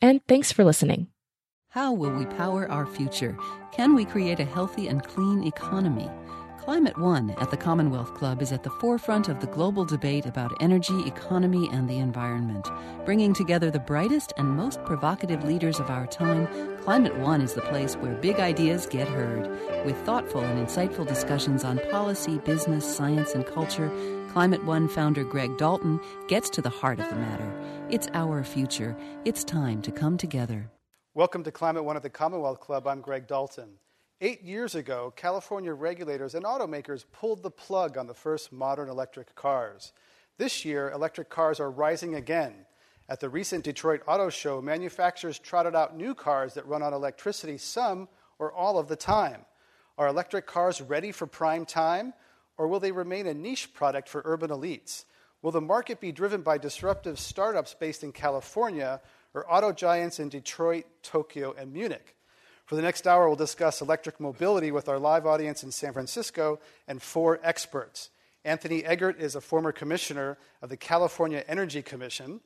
and thanks for listening. How will we power our future? Can we create a healthy and clean economy? Climate One at the Commonwealth Club is at the forefront of the global debate about energy, economy, and the environment. Bringing together the brightest and most provocative leaders of our time, Climate One is the place where big ideas get heard. With thoughtful and insightful discussions on policy, business, science, and culture, Climate One founder Greg Dalton gets to the heart of the matter. It's our future. It's time to come together. Welcome to Climate One at the Commonwealth Club. I'm Greg Dalton. Eight years ago, California regulators and automakers pulled the plug on the first modern electric cars. This year, electric cars are rising again. At the recent Detroit Auto Show, manufacturers trotted out new cars that run on electricity some or all of the time. Are electric cars ready for prime time, or will they remain a niche product for urban elites? Will the market be driven by disruptive startups based in California or auto giants in Detroit, Tokyo, and Munich? For the next hour, we'll discuss electric mobility with our live audience in San Francisco and four experts. Anthony Eggert is a former commissioner of the California Energy Commission.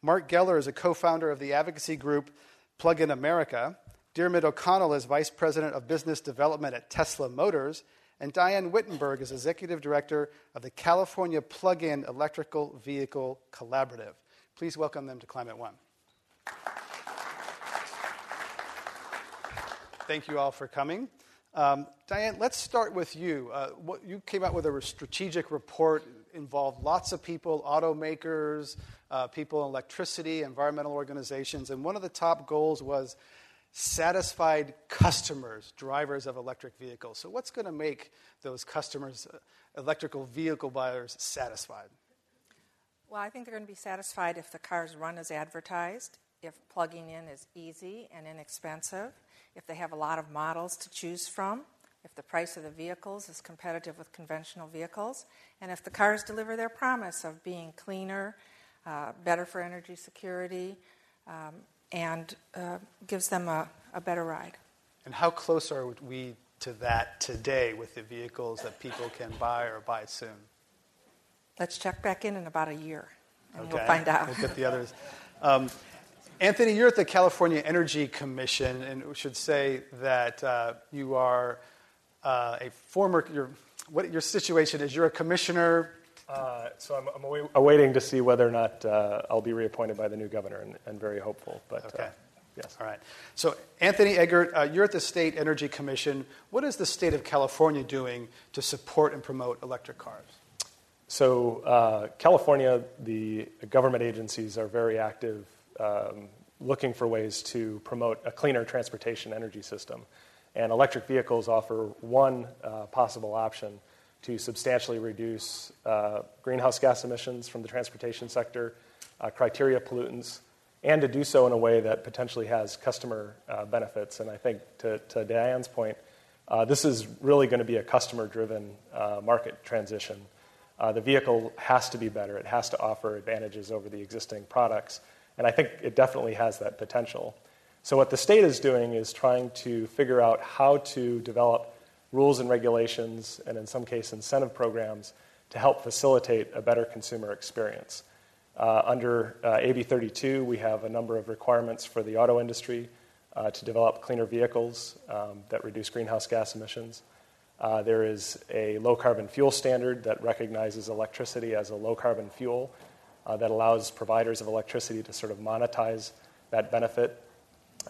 Mark Geller is a co founder of the advocacy group Plug in America. Diarmuid O'Connell is vice president of business development at Tesla Motors. And Diane Wittenberg is executive director of the California Plug in Electrical Vehicle Collaborative. Please welcome them to Climate One. Thank you all for coming. Um, Diane, let's start with you. Uh, what, you came out with a strategic report, involved lots of people, automakers, uh, people in electricity, environmental organizations, and one of the top goals was satisfied customers, drivers of electric vehicles. So, what's going to make those customers, uh, electrical vehicle buyers, satisfied? Well, I think they're going to be satisfied if the cars run as advertised, if plugging in is easy and inexpensive if they have a lot of models to choose from, if the price of the vehicles is competitive with conventional vehicles, and if the cars deliver their promise of being cleaner, uh, better for energy security, um, and uh, gives them a, a better ride. And how close are we to that today with the vehicles that people can buy or buy soon? Let's check back in in about a year, and okay. we'll find out. We'll get the others. Um, Anthony, you're at the California Energy Commission, and we should say that uh, you are uh, a former. Your, what your situation is? You're a commissioner. Uh, so I'm, I'm, awaiting to see whether or not uh, I'll be reappointed by the new governor, and, and very hopeful. But uh, okay. yes. All right. So Anthony Eggert, uh, you're at the State Energy Commission. What is the state of California doing to support and promote electric cars? So California, the government agencies are very active um, looking for ways to promote a cleaner transportation energy system. And electric vehicles offer one uh, possible option to substantially reduce uh, greenhouse gas emissions from the transportation sector, uh, criteria pollutants, and to do so in a way that potentially has customer uh, benefits. And I think to, to Diane's point, uh, this is really going to be a customer driven uh, market transition. the vehicle has to be better, it has to offer advantages over the existing products. And I think it definitely has that potential. So, what the state is doing is trying to figure out how to develop rules and regulations, and in some cases, incentive programs to help facilitate a better consumer experience. Uh, under uh, AB 32, we have a number of requirements for the auto industry uh, to develop cleaner vehicles um, that reduce greenhouse gas emissions. Uh, there is a low carbon fuel standard that recognizes electricity as a low carbon fuel uh, that allows providers of electricity to sort of monetize that benefit.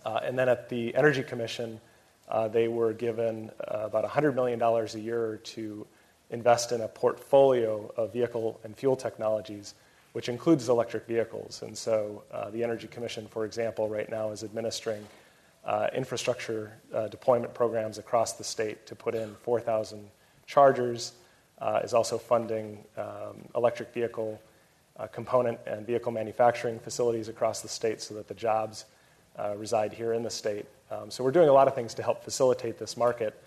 Uh, and then at the Energy Commission, uh, they were given uh, about $100 million a year to invest in a portfolio of vehicle and fuel technologies, which includes electric vehicles. And so uh, the Energy Commission, for example, right now is administering uh, infrastructure uh, deployment programs across the state to put in 4,000 chargers, uh, is also funding um, electric vehicle component and vehicle manufacturing facilities across the state so that the jobs reside here in the state. Um, so we're doing a lot of things to help facilitate this market.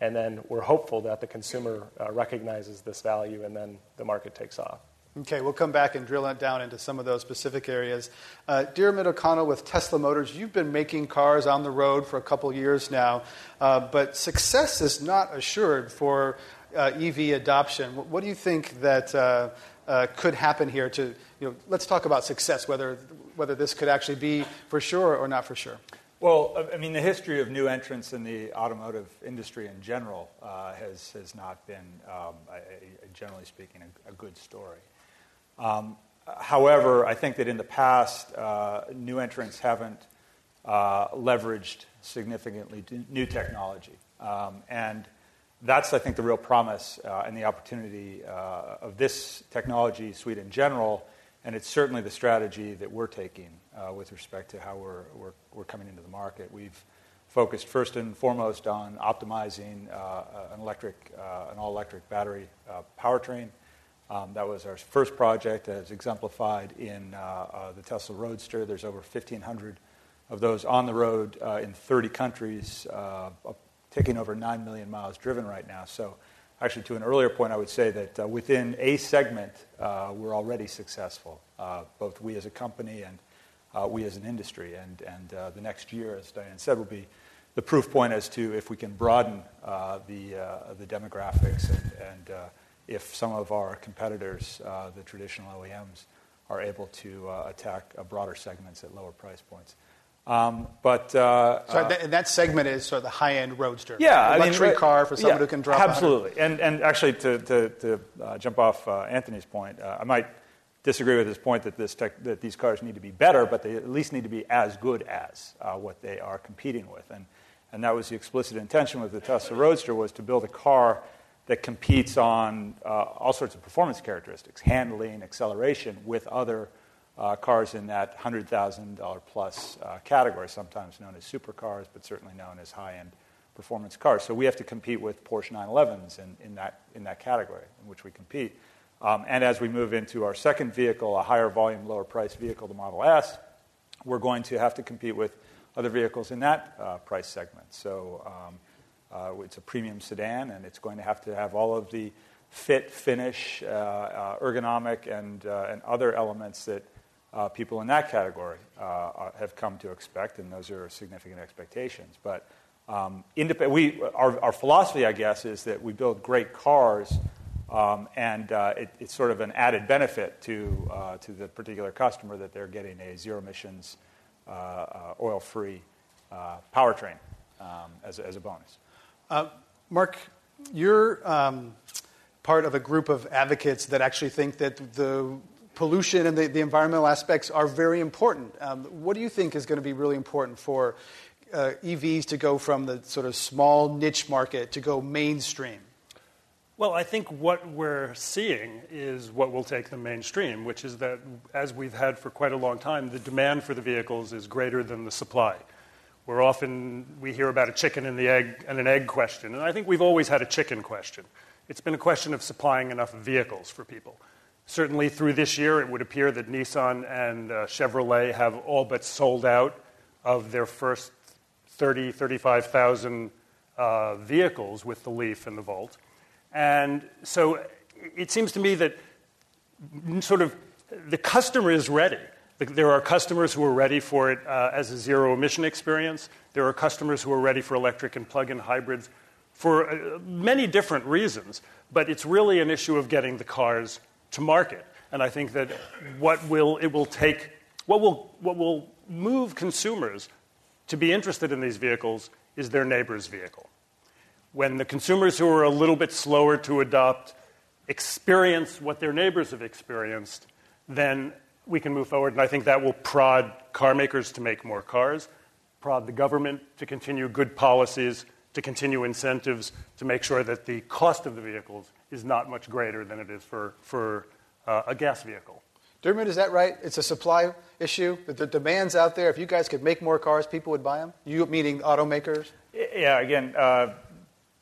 And then we're hopeful that the consumer uh, recognizes this value and then the market takes off. Okay, we'll come back and drill down into some of those specific areas. Uh, Diarmuid O'Connell with Tesla Motors, you've been making cars on the road for a couple years now, uh, but success is not assured for uh, EV adoption. What do you think that uh, uh, could happen here? To you know, let's talk about success, whether whether this could actually be for sure or not for sure. Well, I mean, the history of new entrants in the automotive industry in general uh, has, has not been, um, a, a, generally speaking, a, a good story. Um, however, I think that in the past, uh, new entrants haven't uh, leveraged significantly new technology. Um, and that's, I think, the real promise uh, and the opportunity uh, of this technology suite in general. And it's certainly the strategy that we're taking uh, with respect to how we're, we're, we're, coming into the market. We've focused first and foremost on optimizing uh, an electric, uh, an all-electric battery uh, powertrain. Um, that was our first project, as exemplified in the Tesla Roadster. There's over 1,500 of those on the road in 30 countries, taking over 9 million miles driven right now. So, actually, to an earlier point, I would say that uh, within a segment, uh, we're already successful, uh, both we as a company and uh, we as an industry. And, and uh, the next year, as Diane said, will be the proof point as to if we can broaden uh, the, the demographics and, and if some of our competitors, the traditional OEMs, are able to attack broader segments at lower price points. Um, but uh, so that, that, segment is sort of the high-end roadster, yeah, a luxury mean, car for someone yeah, who can drop. Absolutely, and and actually to to, to uh, jump off uh, Anthony's point, uh, I might disagree with his point that this tech, that these cars need to be better, but they at least need to be as good as uh, what they are competing with, and and that was the explicit intention with the Tesla Roadster was to build a car that competes on uh, all sorts of performance characteristics, handling, acceleration, with other uh, cars in that $100,000 plus uh, category, sometimes known as supercars, but certainly known as high end performance cars. So we have to compete with Porsche 911s in, in, that, in that category in which we compete. Um, and as we move into our second vehicle, a higher volume, lower price vehicle, the Model S, we're going to have to compete with other vehicles in that uh, price segment. So um, uh, it's a premium sedan, and it's going to have to have all of the fit, finish, uh, uh, ergonomic, and, uh, and other elements that uh, people in that category uh, have come to expect, and those are significant expectations. But um, indep- we, our, our, philosophy, I guess, is that we build great cars, um, and uh, it, it's sort of an added benefit to, uh, to the particular customer that they're getting a zero emissions, uh, uh, oil free powertrain um, as, as a bonus. Mark, you're um, part of a group of advocates that actually think that the pollution and the, the environmental aspects are very important. Um, what do you think is going to be really important for uh, EVs to go from the sort of small niche market to go mainstream? Well, I think what we're seeing is what will take them mainstream, which is that, as we've had for quite a long time, the demand for the vehicles is greater than the supply. We're often, we hear about a chicken and the egg and an egg question, and I think we've always had a chicken question. It's been a question of supplying enough vehicles for people. Certainly, through this year, it would appear that Nissan and uh, Chevrolet have all but sold out of their first 30, 35,000 uh, vehicles with the Leaf and the Volt. And so it seems to me that sort of the customer is ready. There are customers who are ready for it uh, as a zero emission experience. There are customers who are ready for electric and plug in hybrids for uh, many different reasons. But it's really an issue of getting the cars to market. And I think that what will it will take, what will, what will move consumers to be interested in these vehicles is their neighbor's vehicle. When the consumers who are a little bit slower to adopt experience what their neighbors have experienced, then we can move forward. And I think that will prod car makers to make more cars, prod the government to continue good policies, to continue incentives to make sure that the cost of the vehicles is not much greater than it is for, for uh, a gas vehicle. Diarmuid, is that right? It's a supply issue. But the demand's out there. If you guys could make more cars, people would buy them. You meaning automakers? Yeah. Again, uh,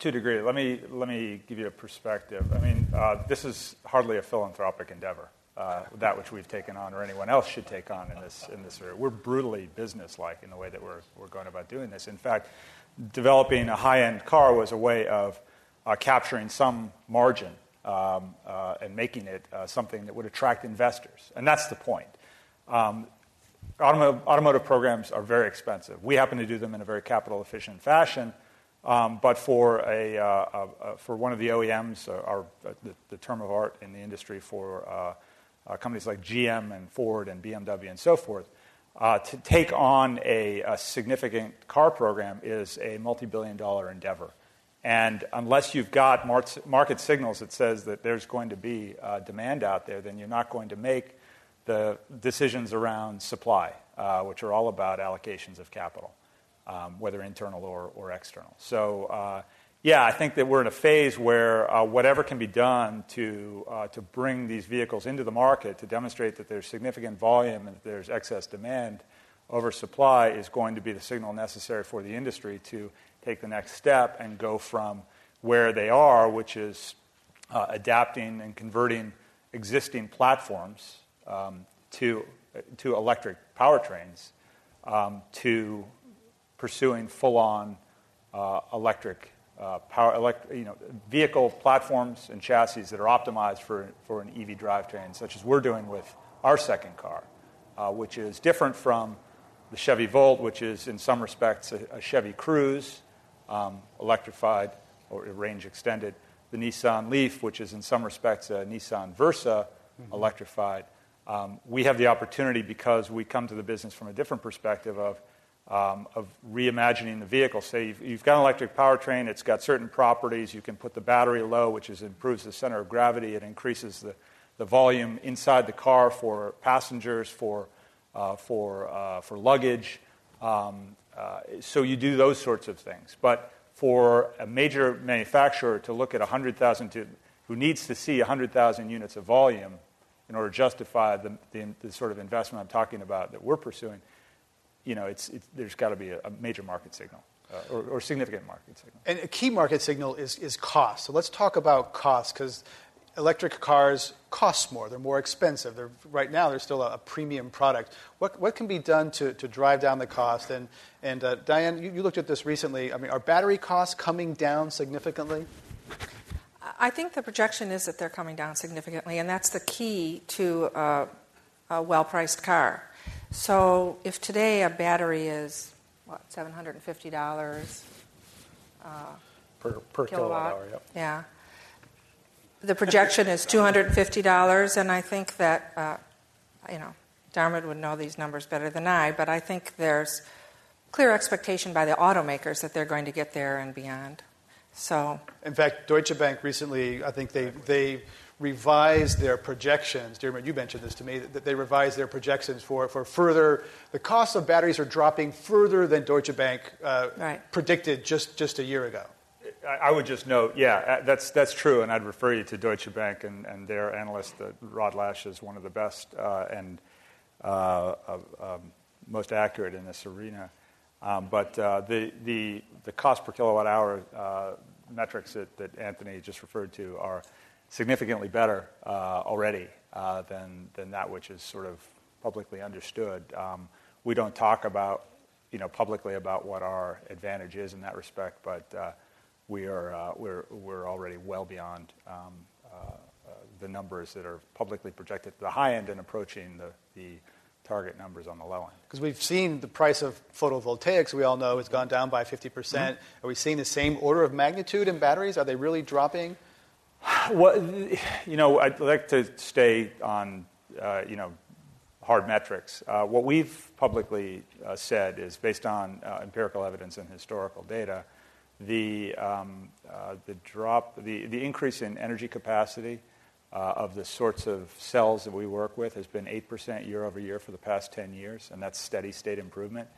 to a degree. Let me let me give you a perspective. I mean, uh, this is hardly a philanthropic endeavor. Uh, that which we've taken on, or anyone else should take on in this in this area. We're brutally businesslike in the way that we're we're going about doing this. In fact, developing a high-end car was a way of uh, capturing some margin um, uh, and making it uh, something that would attract investors, and that's the point. Um, automotive, automotive programs are very expensive. We happen to do them in a very capital efficient fashion. Um, but for, a, uh, uh, uh, for one of the OEMs, uh, our, uh, the, the, term of art in the industry for companies like GM and Ford and BMW and so forth, to take on a, a, significant car program is a multi billion dollar endeavor. And unless you've got market signals that says that there's going to be demand out there, then you're not going to make the decisions around supply, which are all about allocations of capital um, whether internal or, or external. So, uh, yeah, I think that we're in a phase where uh, whatever can be done to, uh, to bring these vehicles into the market to demonstrate that there's significant volume and that there's excess demand over supply is going to be the signal necessary for the industry to take the next step and go from where they are, which is uh, adapting and converting existing platforms um, to, to electric powertrains, um, to pursuing full-on uh, electric uh, power, elect, you know, vehicle platforms and chassis that are optimized for, for an EV drivetrain, such as we're doing with our second car, uh, which is different from the Chevy Volt, which is in some respects a, a Chevy Cruze, um, electrified or range extended, the Nissan Leaf, which is in some respects a Nissan Versa, mm-hmm. electrified. Um, we have the opportunity because we come to the business from a different perspective of um, of reimagining the vehicle. Say you've, you've, got an electric powertrain, it's got certain properties. You can put the battery low, which is, improves the center of gravity. It increases the, the volume inside the car for passengers, for, uh, for, uh, for luggage. Um, uh, so you do those sorts of things. But for a major manufacturer to look at 100,000, who needs to see 100,000 units of volume in order to justify the, the, the sort of investment I'm talking about that we're pursuing, you know, it's, it's there's got to be a, a, major market signal uh, or, or, significant market signal. And a key market signal is, is cost. So let's talk about cost because electric cars cost more. They're more expensive. They're, right now, they're still a, a, premium product. What, what can be done to, to drive down the cost? And, and uh, Diane, you, you looked at this recently. I mean, are battery costs coming down significantly? I think the projection is that they're coming down significantly, and that's the key to uh, a well priced car. So if today a battery is what seven hundred and fifty dollars uh, per per kilowatt, hour, yep. yeah. The projection is two hundred and fifty dollars, and I think that uh, you know Diarmuid would know these numbers better than I, but I think there's clear expectation by the automakers that they're going to get there and beyond. So, in fact, Deutsche Bank recently, I think they they revise their projections. Diarmuid, you mentioned this to me, that they revise their projections for, for further, the cost of batteries are dropping further than Deutsche Bank uh, right. predicted just, just a year ago. I would just note, yeah, uh, that's, that's true, and I'd refer you to Deutsche Bank and, and their analyst, uh, Rod Lache, is one of the best uh, and uh, um, most accurate in this arena. Um, but uh, the, the, the cost per kilowatt hour metrics that, that Anthony just referred to are significantly better uh, already uh, than, than that which is sort of publicly understood. Um, we don't talk about, you know, publicly about what our advantage is in that respect, but uh, we are, uh, we're, we're already well beyond um, the numbers that are publicly projected at the high end and approaching the, the target numbers on the low end. Because we've seen the price of photovoltaics, we all know, has gone down by 50%. percent mm hmm Are we seeing the same order of magnitude in batteries? Are they really dropping? Well, you know, I'd like to stay on, uh, you know, hard metrics. Uh, what we've publicly uh, said is based on uh, empirical evidence and historical data, the, um, uh, the drop, the, the increase in energy capacity uh, of the sorts of cells that we work with has been 8% year over year for the past 10 years, and that's steady state improvement.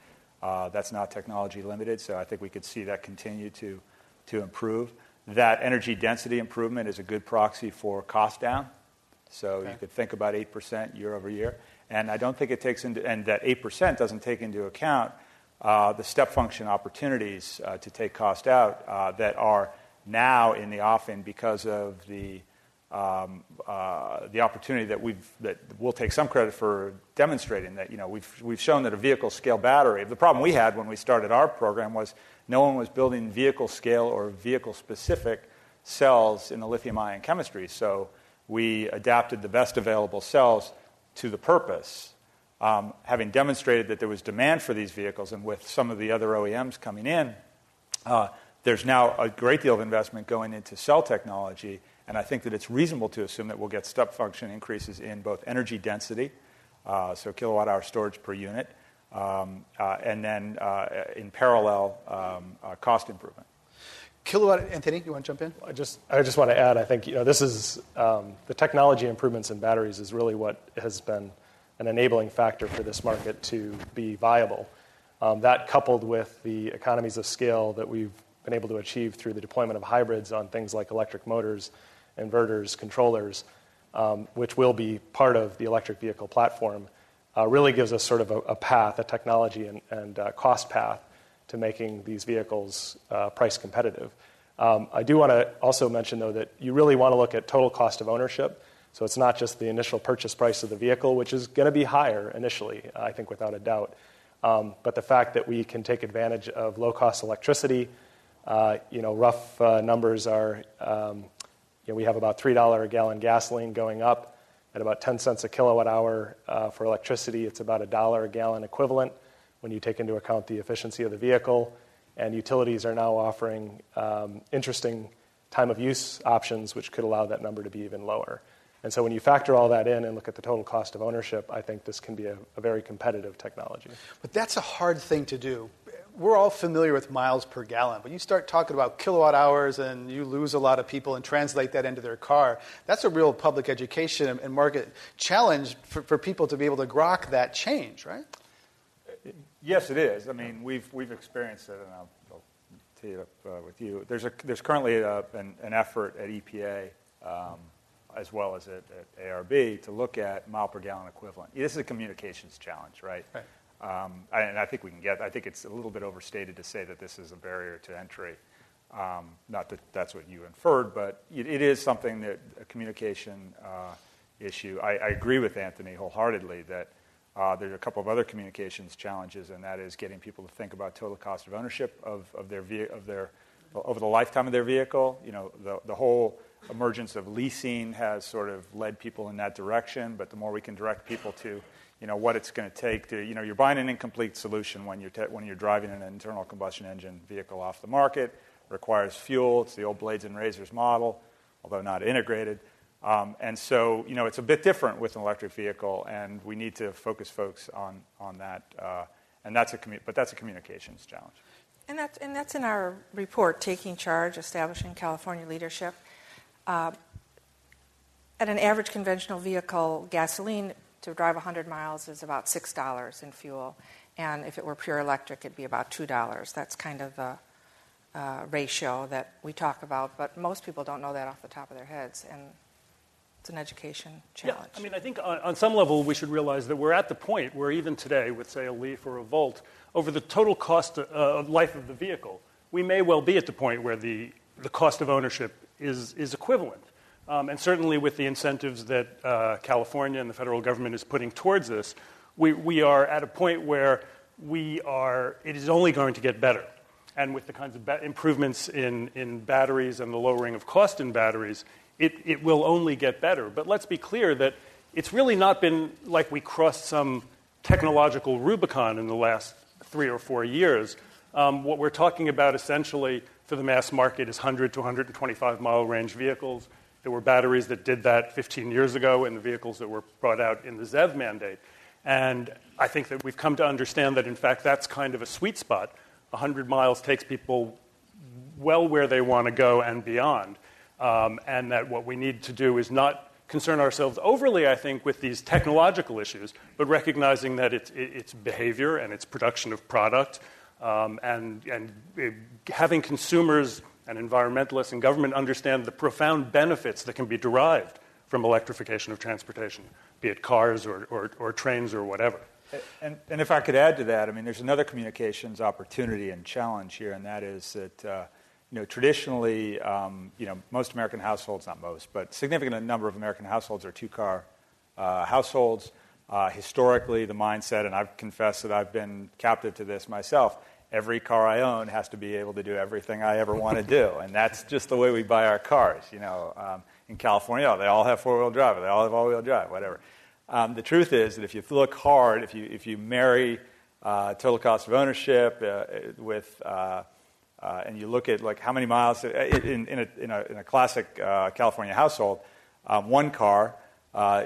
that's not technology limited, so I think we could see that continue to, to improve that energy density improvement is a good proxy for cost down. So Okay. you could think about 8% year over year. And I don't think it takes into, and that 8% doesn't take into account uh, the step function opportunities uh, to take cost out uh, that are now in the offing because of the um, uh, the opportunity that we've that we'll take some credit for demonstrating that you know we've we've shown that a vehicle scale battery. The problem we had when we started our program was no one was building vehicle scale or vehicle specific cells in the lithium ion chemistry. So we adapted the best available cells to the purpose. Um, having demonstrated that there was demand for these vehicles, and with some of the other OEMs coming in, uh, there's now a great deal of investment going into cell technology, and I think that it's reasonable to assume that we'll get step function increases in both energy density, uh, so kilowatt hour storage per unit, and then uh, in parallel, um, uh, cost improvement. Kilowatt, Anthony, you want to jump in? I just, I just want to add, I think you know, this is um, the technology improvements in batteries is really what has been an enabling factor for this market to be viable. Um, that coupled with the economies of scale that we've been able to achieve through the deployment of hybrids on things like electric motors, inverters, controllers, um, which will be part of the electric vehicle platform, uh, really gives us sort of a, a path, a technology and, and uh, cost path to making these vehicles uh, price competitive. Um, I do want to also mention, though, that you really want to look at total cost of ownership. So it's not just the initial purchase price of the vehicle, which is going to be higher initially, I think, without a doubt. Um, but the fact that we can take advantage of low cost electricity, uh, you know, rough uh, numbers are, um, you know, we have about $3 a gallon gasoline going up at about 10 cents a kilowatt hour uh, for electricity. It's about a dollar a gallon equivalent when you take into account the efficiency of the vehicle. And utilities are now offering um, interesting time of use options, which could allow that number to be even lower. And so when you factor all that in and look at the total cost of ownership, I think this can be a, a very competitive technology. But that's a hard thing to do. We're all familiar with miles per gallon, but you start talking about kilowatt hours and you lose a lot of people and translate that into their car. That's a real public education and market challenge for, for people to be able to grok that change, right? Yes, it is. I mean, we've, we've experienced it, and I'll, I'll tee it up uh, with you. There's, a, there's currently a, an, an effort at EPA, um, as well as at, at, ARB, to look at mile per gallon equivalent. This is a communications challenge, right? Right. Um, and I think we can get, I think it's a little bit overstated to say that this is a barrier to entry. Um, not that that's what you inferred, but it, it is something that a communication uh, issue. I, I agree with Anthony wholeheartedly that uh, there's a couple of other communications challenges, and that is getting people to think about total cost of ownership of, of their ve- of their over the lifetime of their vehicle. You know, the, the whole emergence of leasing has sort of led people in that direction. But the more we can direct people to, you know, what it's going to take to, you know, you're buying an incomplete solution when you're te- when you're driving an internal combustion engine vehicle off the market. Requires fuel. It's the old blades and razors model, although not integrated. Um, and so, you know, it's a bit different with an electric vehicle, and we need to focus folks on, on that. Uh, and that's a commu- but that's a communications challenge. And that's, and that's in our report, Taking Charge, Establishing California Leadership. Uh, at an average conventional vehicle, gasoline to drive 100 miles is about $6 in fuel. And if it were pure electric, it'd be about $2. That's kind of the uh, ratio that we talk about, but most people don't know that off the top of their heads. And it's an education challenge. Yeah, I mean, I think on, on, some level we should realize that we're at the point where even today, with say a Leaf or a Volt, over the total cost of uh, life of the vehicle, we may well be at the point where the, the cost of ownership is, is equivalent. Um, and certainly with the incentives that uh, California and the federal government is putting towards this, we, we are at a point where we are, it is only going to get better. And with the kinds of ba- improvements in, in batteries and the lowering of cost in batteries, it, it will only get better. But let's be clear that it's really not been like we crossed some technological Rubicon in the last three or four years. Um, what we're talking about essentially for the mass market is 100 to 125 mile range vehicles. There were batteries that did that 15 years ago in the vehicles that were brought out in the ZEV mandate. And I think that we've come to understand that, in fact, that's kind of a sweet spot. 100 miles takes people well where they want to go and beyond. Um, and that what we need to do is not concern ourselves overly, I think, with these technological issues, but recognizing that it's, it's behavior and it's production of product um, and, and having consumers and environmentalists and government understand the profound benefits that can be derived from electrification of transportation, be it cars or, or, or trains or whatever. And, and, if I could add to that, I mean, there's another communications opportunity and challenge here, and that is that, uh, you know, traditionally, um, you know, most American households, not most, but significant number of American households are two-car uh, households. Uh, historically, the mindset, and I've confessed that I've been captive to this myself, every car I own has to be able to do everything I ever want to do. And that's just the way we buy our cars. You know, um, in California, they all have four wheel drive, they all have all wheel drive, whatever. Um, the truth is that if you look hard, if you, if you marry uh, total cost of ownership uh, with, uh, uh and you look at like how many miles, uh, in, in, a, in, a, in a classic uh, California household, um, one car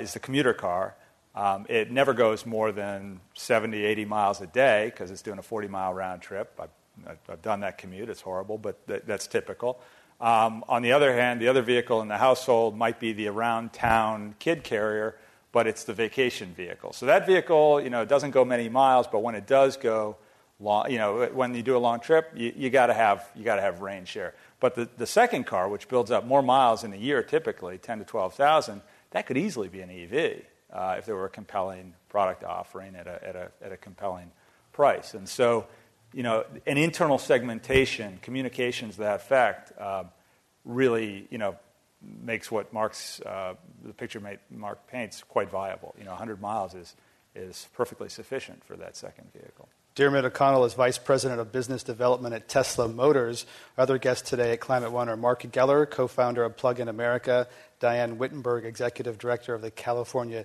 is the commuter car. Um, it never goes more than 70, 80 miles a day because it's doing a 40 mile round trip. I've, I've done that commute. It's horrible, but th- that's typical. Um, on the other hand, the other vehicle in the household might be the around town kid carrier, but it's the vacation vehicle. So that vehicle, you know, doesn't go many miles, but when it does go long, you know, when you do a long trip, you, you got to have you got to have range share. But the, the second car, which builds up more miles in a year, typically 10 to 12,000, that could easily be an EV if there were a compelling product offering at a, at, a, at a compelling price. And so, you know, an internal segmentation, communications to that effect, uh, really, you know, makes what Mark's, uh, the picture Mark paints quite viable. You know, 100 miles is, is perfectly sufficient for that second vehicle. Diarmuid O'Connell is Vice President of Business Development at Tesla Motors. Our other guests today at Climate One are Mark Geller, co founder of Plug in America, Diane Wittenberg, Executive Director of the California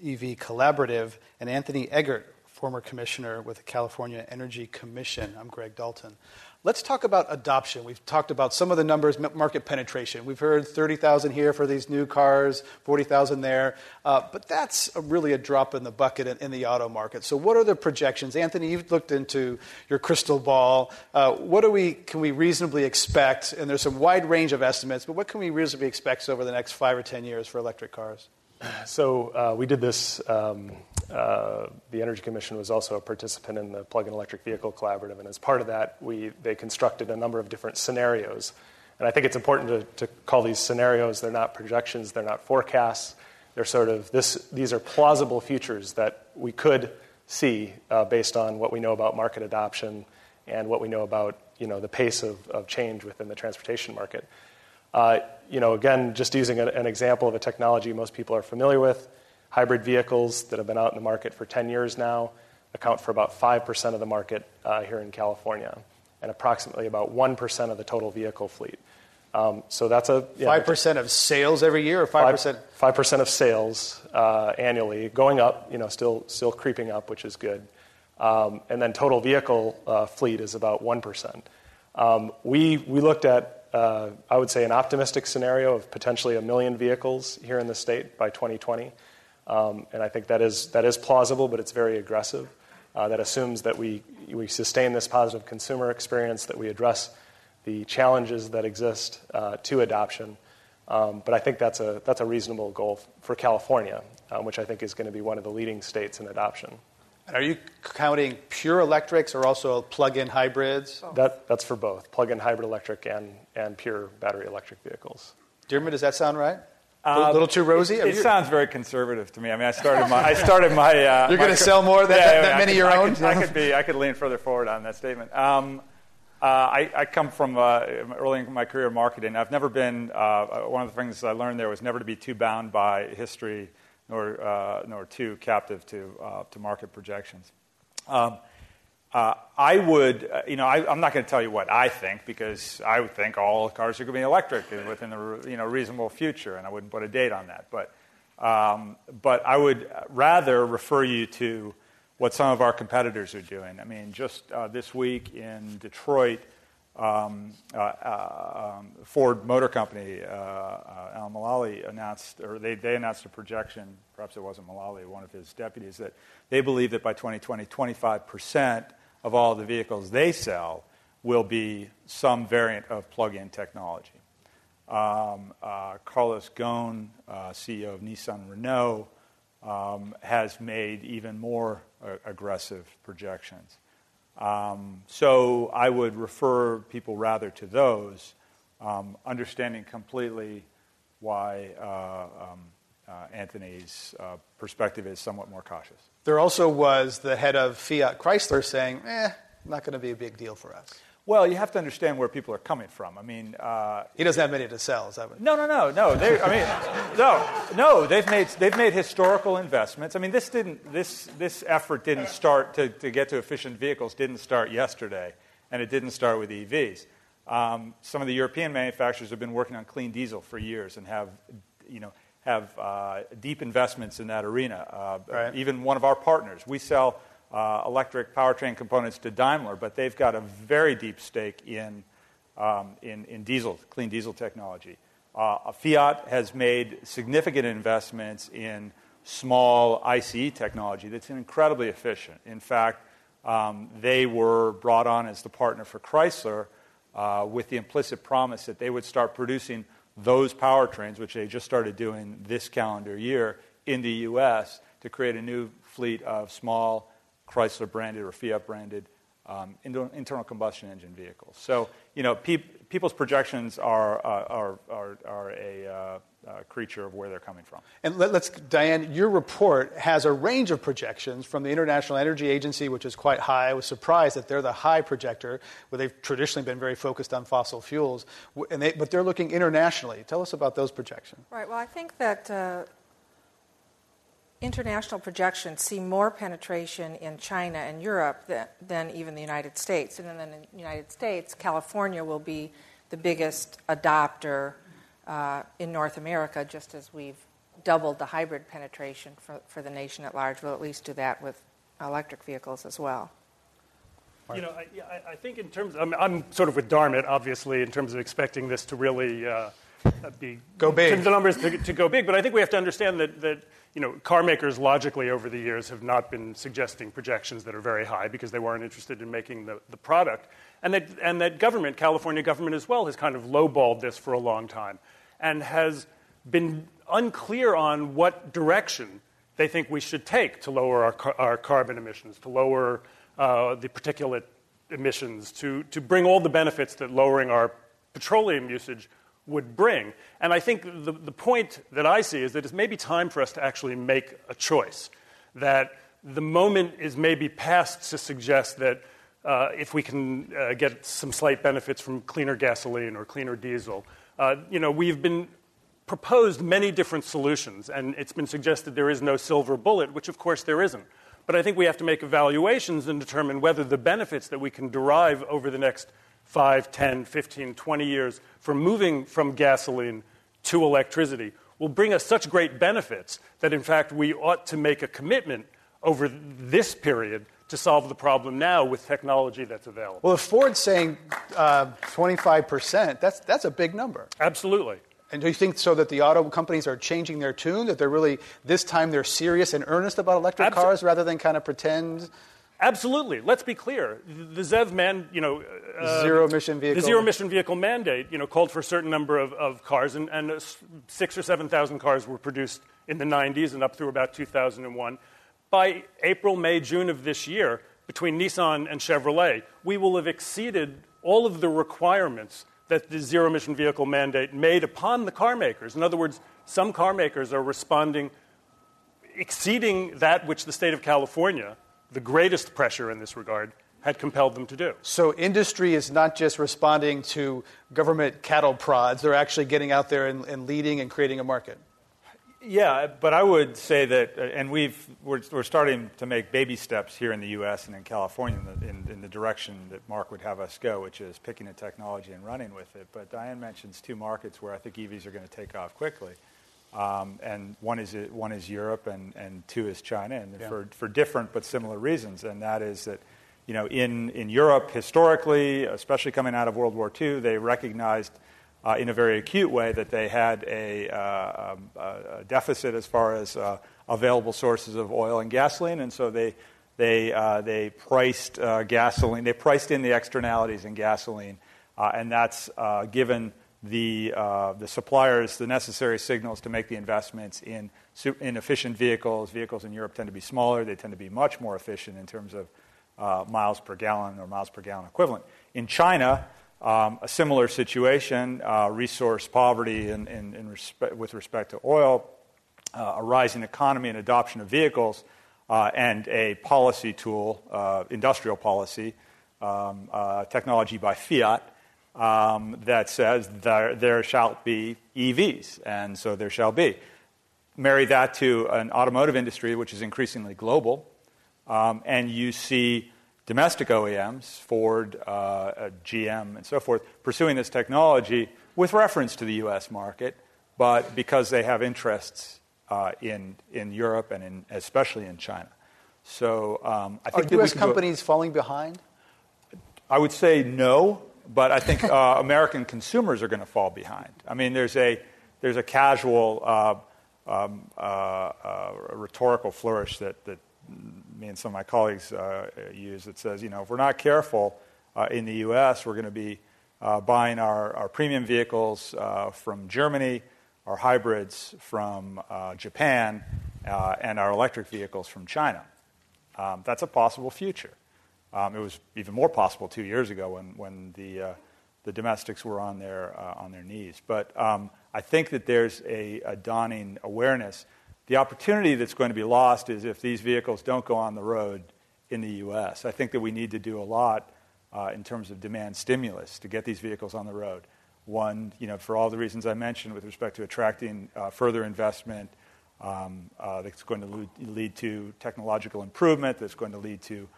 EV Collaborative, and Anthony Eggert, former commissioner with the California Energy Commission. I'm Greg Dalton. Let's talk about adoption. We've talked about some of the numbers, market penetration. We've heard 30,000 here for these new cars, 40,000 there. Uh, but that's a really a drop in the bucket in, in, the auto market. So, what are the projections? Anthony, you've looked into your crystal ball. Uh, what do we, can we reasonably expect? And there's some wide range of estimates, but what can we reasonably expect over the next five or 10 years for electric cars? So, uh, we did this. Um, uh, the Energy Commission was also a participant in the Plug-in Electric Vehicle Collaborative, and as part of that, we, they constructed a number of different scenarios. And I think it's important to, to call these scenarios, they're not projections, they're not forecasts. They're sort of, this, these are plausible futures that we could see uh, based on what we know about market adoption and what we know about you know, the pace of, of change within the transportation market. You know, again, just using an example of a technology most people are familiar with, Hybrid vehicles that have been out in the market for 10 years now account for about 5% of the market uh, here in California and approximately about 1% of the total vehicle fleet. Um, so that's a five percent of sales every year, or five percent five percent of sales uh, annually, going up. You know, still still creeping up, which is good. Um, and then total vehicle uh, fleet is about one percent. Um, we we looked at I would say an optimistic scenario of potentially a million vehicles here in the state by 2020. Um, and I think that is, that is plausible, but it's very aggressive. Uh, that assumes that we, we sustain this positive consumer experience, that we address the challenges that exist uh, to adoption. Um, but I think that's a, that's a reasonable goal for California, which I think is going to be one of the leading states in adoption. And are you counting pure electrics or also plug in hybrids? That, that's for both plug in hybrid electric and, and pure battery electric vehicles. Diarmuid, does that sound right? Uh, a little too rosy. It, it sounds very conservative to me. I mean, I started my. I started my. Uh, You're going to sell more than, yeah, that, many could, your I own. Could, I could be. I could lean further forward on that statement. Um, uh, I, I, come from uh, early in my career in marketing. I've never been. Uh, one of the things I learned there was never to be too bound by history, nor uh, nor too captive to to market projections. Um, uh, I would, uh, you know, I, am not going to tell you what I think because I would think all cars are going to be electric within the you know reasonable future, and I wouldn't put a date on that. But um, but I would rather refer you to what some of our competitors are doing. I mean, just uh, this week in Detroit, um, uh, uh, um, Ford Motor Company, uh, Al Mulally announced, or they, they announced a projection. Perhaps it wasn't Mulally, one of his deputies, that they believe that by 2020, 25 percent of all the vehicles they sell will be some variant of plug in technology. Um, uh, Carlos Ghosn, uh, CEO of Nissan Renault, um, has made even more uh, aggressive projections. Um, so I would refer people rather to those um, understanding completely why uh, um, uh, Anthony's uh, perspective is somewhat more cautious. There also was the head of Fiat Chrysler saying, eh, not going to be a big deal for us. Well, you have to understand where people are coming from. I mean, uh, he doesn't have many to sell. Is that what? No, no, no, no. They, I mean, no, no. They've made they've made historical investments. I mean, this didn't this this effort didn't start to, to get to efficient vehicles didn't start yesterday, and it didn't start with EVs. Um, some of the European manufacturers have been working on clean diesel for years and have, you know, have uh, deep investments in that arena. Uh, right. Even one of our partners, we sell uh, electric powertrain components to Daimler, but they've got a very deep stake in, um, in, in, diesel, clean diesel technology. Uh, Fiat has made significant investments in small ICE technology that's incredibly efficient. In fact, um, they were brought on as the partner for Chrysler uh, with the implicit promise that they would start producing those powertrains, which they just started doing this calendar year in the U.S., to create a new fleet of small Chrysler branded or Fiat branded um, internal combustion engine vehicles. So, you know, pe- people's projections are, uh, are, are, are a uh, uh, creature of where they're coming from. And let, us Diane, your report has a range of projections from the International Energy Agency, which is quite high. I was surprised that they're the high projector, where they've traditionally been very focused on fossil fuels, and they, but they're looking internationally. Tell us about those projections. Right. Well, I think that uh, international projections see more penetration in China and Europe than, than even the United States. And then in the United States, California will be the biggest adopter uh, in North America, just as we've doubled the hybrid penetration for, for the nation at large. We'll at least do that with electric vehicles as well. You know, I, I, think in terms, I'm, I'm, sort of with Diarmuid, obviously, in terms of expecting this to really uh, be go big. The numbers to, to, go big, but I think we have to understand that, that you know, car makers logically over the years have not been suggesting projections that are very high because they weren't interested in making the, the product. And that, and that government, California government as well, has kind of lowballed this for a long time and has been unclear on what direction they think we should take to lower our, our carbon emissions, to lower uh, the particulate emissions, to, to bring all the benefits that lowering our petroleum usage would bring. And I think the, the point that I see is that it's maybe time for us to actually make a choice. That the moment is maybe past to suggest that uh, if we can uh, get some slight benefits from cleaner gasoline or cleaner diesel, uh, you know, we've been proposed many different solutions, and it's been suggested there is no silver bullet, which of course there isn't. But I think we have to make evaluations and determine whether the benefits that we can derive over the next 5, 10, 15, 20 years from moving from gasoline to electricity will bring us such great benefits that, in fact, we ought to make a commitment over this period to solve the problem now with technology that's available. Well, if Ford's saying uh, 25%, that's, that's a big number. Absolutely. And do you think so that the auto companies are changing their tune, that they're really, this time they're serious and earnest about electric Absol- cars rather than kind of pretend? Absolutely. Let's be clear. The ZEV man, you know, uh, zero emission vehicle. The zero emission vehicle mandate, you know, called for a certain number of, of cars, and, and six or seven thousand cars were produced in the 90s and up through about 2001. By April, May, June of this year, between Nissan and Chevrolet, we will have exceeded all of the requirements that the zero emission vehicle mandate made upon the car makers. In other words, some car makers are responding, exceeding that which the state of California the greatest pressure in this regard had compelled them to do. So industry is not just responding to government cattle prods, they're actually getting out there and, and leading and creating a market. Yeah, but I would say that, uh, and we've, we're, we're, starting to make baby steps here in the U.S. and in California in the, in, in the, direction that Mark would have us go, which is picking a technology and running with it. But Diane mentions two markets where I think EVs are going to take off quickly. Um, and one is, one is Europe, and, and two is China, and yeah. for, for different but similar reasons. And that is that, you know, in, in Europe, historically, especially coming out of World War II, they recognized uh, in a very acute way that they had a, uh, um, a deficit as far as uh, available sources of oil and gasoline, and so they, they, uh, they priced uh, gasoline, they priced in the externalities in gasoline, uh, and that's given the, uh, the suppliers the necessary signals to make the investments in, in efficient vehicles. Vehicles in Europe tend to be smaller, they tend to be much more efficient in terms of uh, miles per gallon or miles per gallon equivalent. In China, Um, a similar situation, uh, resource poverty in, in, in with respect to oil, uh, a rising economy and adoption of vehicles, uh, and a policy tool, uh, industrial policy, um, technology by fiat, um, that says there, there shall be EVs, and so there shall be. Marry that to an automotive industry which is increasingly global, um, and you see domestic OEMs, Ford, uh, GM, and so forth, pursuing this technology with reference to the US market, but because they have interests uh, in, in Europe and in, especially in China. So um, I think are U.S. companies go, falling behind? I would say no, but I think uh, American consumers are going to fall behind. I mean, there's a there's a casual uh, um, uh, uh rhetorical flourish that, that me and some of my colleagues uh, use that says, you know, if we're not careful uh, in the U.S., we're going to be buying our, our premium vehicles from Germany, our hybrids from Japan, and our electric vehicles from China. Um, that's a possible future. Um, it was even more possible two years ago when, when the, uh, the domestics were on their, uh, on their knees. But um, I think that there's a, a, dawning awareness. The opportunity that's going to be lost is if these vehicles don't go on the road in the U.S. I think that we need to do a lot uh, in terms of demand stimulus to get these vehicles on the road. One, you know, for all the reasons I mentioned with respect to attracting uh, further investment, um, uh, that's going to lead, to technological improvement, that's going to lead to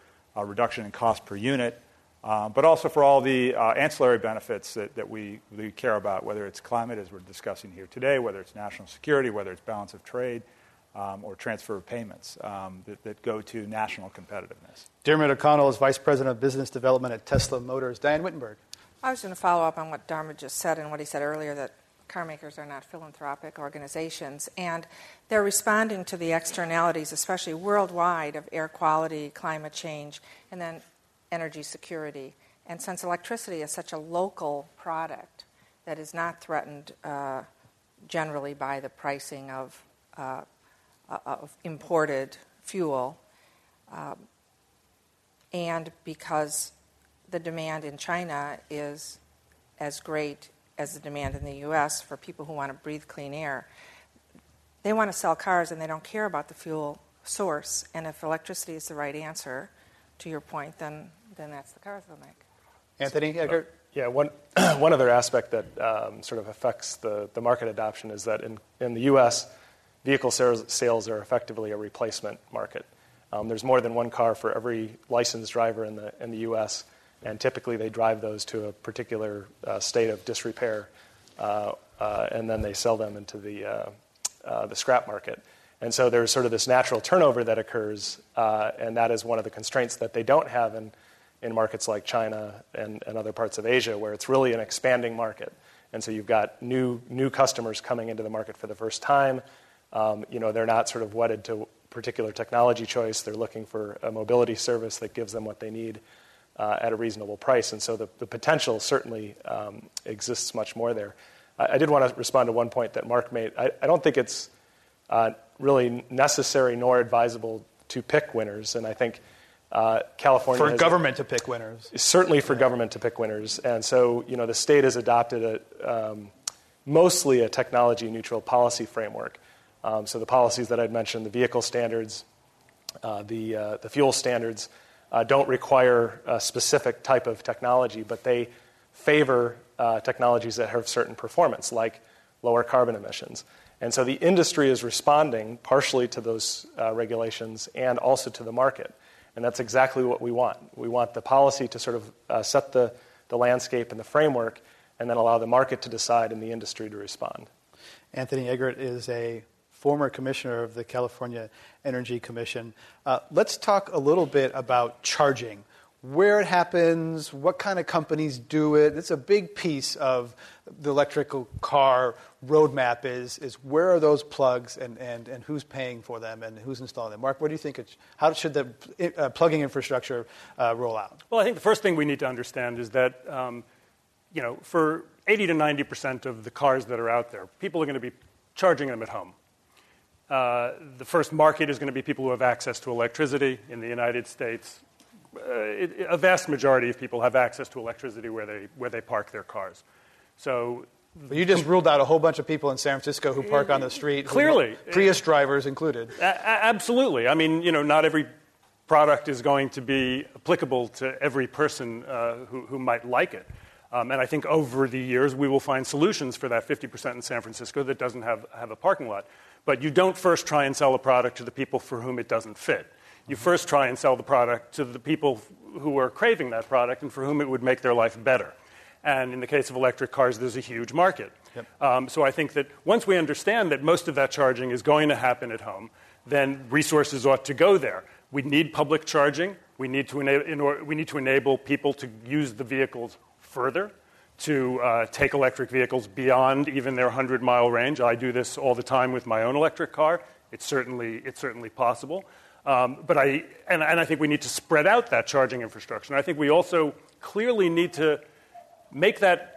reduction in cost per unit, um, but also for all the uh, ancillary benefits that, that we, we care about, whether it's climate, as we're discussing here today, whether it's national security, whether it's balance of trade, um, or transfer of payments um, that, that, go to national competitiveness. Diarmuid O'Connell is Vice President of Business Development at Tesla Motors. Diane Wittenberg. I was going to follow up on what Diarmuid just said and what he said earlier that car makers are not philanthropic organizations, and they're responding to the externalities, especially worldwide, of air quality, climate change, and then energy security. And since electricity is such a local product that is not threatened uh, generally by the pricing of, uh of imported fuel, um, and because the demand in China is as great as the demand in the US for people who want to breathe clean air. They want to sell cars and they don't care about the fuel source. And if electricity is the right answer, to your point, then, then that's the cars they'll make. Anthony Eggert? Uh, yeah, one, one other aspect that um, sort of affects the, the market adoption is that in, in the US, vehicle sales, sales are effectively a replacement market. Um, there's more than one car for every licensed driver in the, in the US and typically they drive those to a particular uh, state of disrepair, uh, uh, and then they sell them into the, uh, uh, the scrap market. And so there's sort of this natural turnover that occurs, uh, and that is one of the constraints that they don't have in, in markets like China and, and other parts of Asia, where it's really an expanding market. And so you've got new, new customers coming into the market for the first time. Um, you know, they're not sort of wedded to particular technology choice. They're looking for a mobility service that gives them what they need at a reasonable price. And so the, the potential certainly um, exists much more there. I, I, did want to respond to one point that Mark made. I, I don't think it's uh, really necessary nor advisable to pick winners. And I think uh, California for government a, to pick winners. Certainly for yeah. government to pick winners. And so you know the state has adopted a, um, mostly a technology neutral policy framework. Um, so the policies that I'd mentioned, the vehicle standards, uh, the uh, the fuel standards uh, don't require a specific type of technology, but they favor uh, technologies that have certain performance, like lower carbon emissions. And so the industry is responding partially to those uh, regulations and also to the market. And that's exactly what we want. We want the policy to sort of uh, set the, the landscape and the framework and then allow the market to decide and the industry to respond. Anthony Eggert is a former commissioner of the California Energy Commission. Uh, let's talk a little bit about charging. Where it happens, what kind of companies do it. It's a big piece of the electrical car roadmap is, is where are those plugs and, and, and who's paying for them and who's installing them. Mark, what do you think? how should the uh, plugging infrastructure uh, roll out? Well, I think the first thing we need to understand is that um, you know, for 80 to 90 percent of the cars that are out there, people are going to be charging them at home. Uh, the first market is going to be people who have access to electricity in the United States. uh, a vast majority of people have access to electricity where they, where they park their cars. So but you just ruled out a whole bunch of people in San Francisco who park on the street. Clearly. Prius drivers included. Absolutely. I mean, you know, not every product is going to be applicable to every person uh, who, who might like it. Um, and I think over the years we will find solutions for that 50% in San Francisco that doesn't have, have a parking lot. But you don't first try and sell a product to the people for whom it doesn't fit. You first try and sell the product to the people who are craving that product and for whom it would make their life better. And in the case of electric cars, there's a huge market. Yep. Um, so I think that once we understand that most of that charging is going to happen at home, then resources ought to go there. We need public charging. We need to, we need to enable people to use the vehicles further, to uh, take electric vehicles beyond even their 100 mile range. I do this all the time with my own electric car. It's certainly, it's certainly possible. Um, but I, and, and I think we need to spread out that charging infrastructure. And I think we also clearly need to make that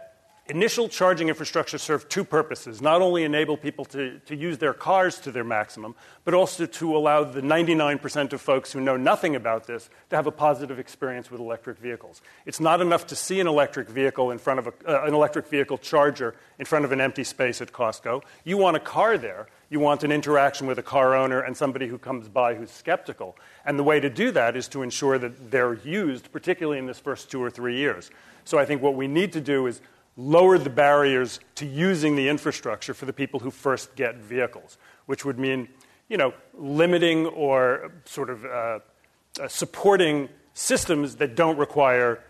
initial charging infrastructure serve two purposes not only enable people to, to use their cars to their maximum, but also to allow the 99% of folks who know nothing about this to have a positive experience with electric vehicles. It's not enough to see an electric vehicle in front of a, uh, an electric vehicle charger in front of an empty space at Costco. You want a car there. You want an interaction with a car owner and somebody who comes by who's skeptical. And the way to do that is to ensure that they're used, particularly in this first two or three years. So I think what we need to do is lower the barriers to using the infrastructure for the people who first get vehicles, which would mean, you know, limiting or sort of uh, uh, supporting systems that don't require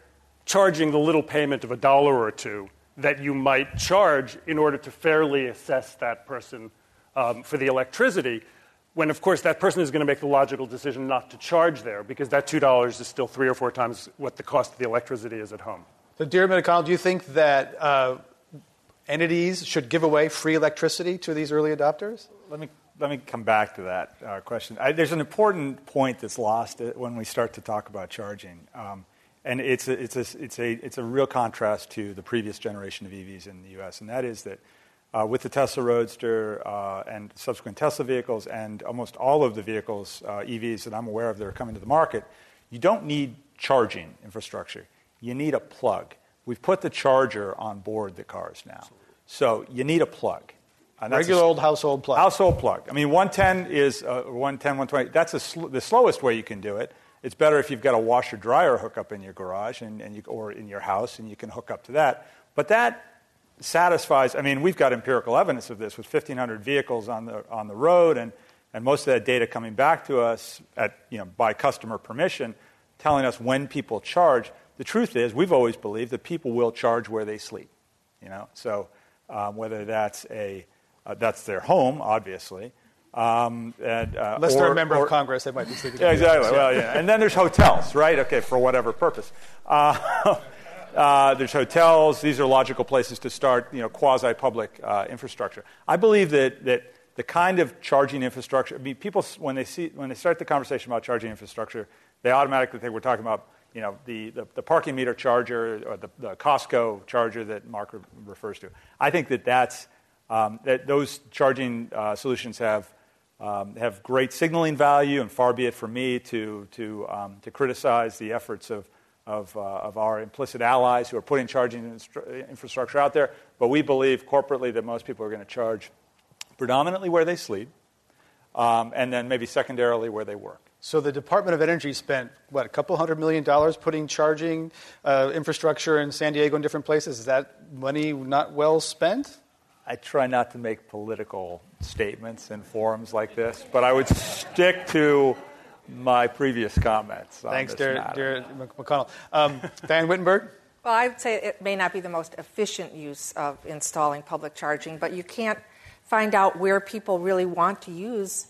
charging the little payment of a dollar or two that you might charge in order to fairly assess that person um, for the electricity when of course that person is going to make the logical decision not to charge there because that $2 is still three or four times what the cost of the electricity is at home. So, Diarmuid O'Connell, do you think that uh, entities should give away free electricity to these early adopters? Let me let me come back to that uh, question. I, there's an important point that's lost when we start to talk about charging, um, and it's a, it's a it's a it's a real contrast to the previous generation of EVs in the U.S. And that is that uh, with the Tesla Roadster uh, and subsequent Tesla vehicles and almost all of the vehicles uh, EVs that I'm aware of that are coming to the market, you don't need charging infrastructure you need a plug. We've put the charger on board the cars now. So you need a plug. Regular a, old household plug. Household plug. I mean, 110 is uh, 110, 120. That's sl- the slowest way you can do it. It's better if you've got a washer dryer hookup in your garage and, and you, or in your house and you can hook up to that. But that satisfies, I mean, we've got empirical evidence of this with 1,500 vehicles on the, on the road and, and most of that data coming back to us at, you know, by customer permission telling us when people charge the truth is, we've always believed that people will charge where they sleep. You know, so um, whether that's a uh, that's their home, obviously. Um, and, uh, Unless or, they're a member or, of Congress, they might be sleeping. Yeah, exactly. Well, yeah. And then there's hotels, right? Okay, for whatever purpose. Uh, uh, there's hotels. These are logical places to start, you know, quasi-public uh, infrastructure. I believe that that the kind of charging infrastructure. I mean, people when they see when they start the conversation about charging infrastructure, they automatically think we're talking about you know, the, the, the, parking meter charger or the, the Costco charger that Mark re- refers to. I think that that's, um, that those charging uh, solutions have, um, have great signaling value, and far be it from me to, to, um, to criticize the efforts of, of, uh, of our implicit allies who are putting charging instru- infrastructure out there. But we believe corporately that most people are going to charge predominantly where they sleep, um, and then maybe secondarily where they work. So the Department of Energy spent what a couple hundred million dollars putting charging uh, infrastructure in San Diego and different places. Is that money not well spent? I try not to make political statements in forums like this, but I would stick to my previous comments. Thanks, Diarmuid O'Connell. Um, Diane Wittenberg. Well, I would say it may not be the most efficient use of installing public charging, but you can't find out where people really want to use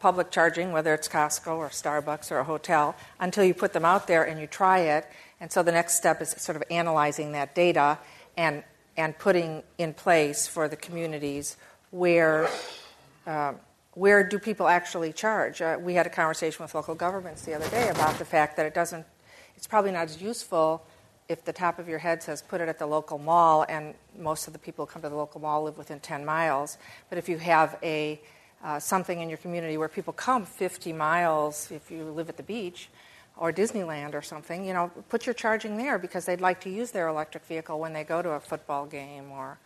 public charging, whether it's Costco or Starbucks or a hotel, until you put them out there and you try it. And so the next step is sort of analyzing that data and, and putting in place for the communities where, uh, where do people actually charge. Uh, we had a conversation with local governments the other day about the fact that it doesn't, it's probably not as useful if the top of your head says put it at the local mall and most of the people who come to the local mall live within 10 miles. But if you have a uh, something in your community where people come 50 miles if you live at the beach or Disneyland or something, you know, put your charging there because they'd like to use their electric vehicle when they go to a football game or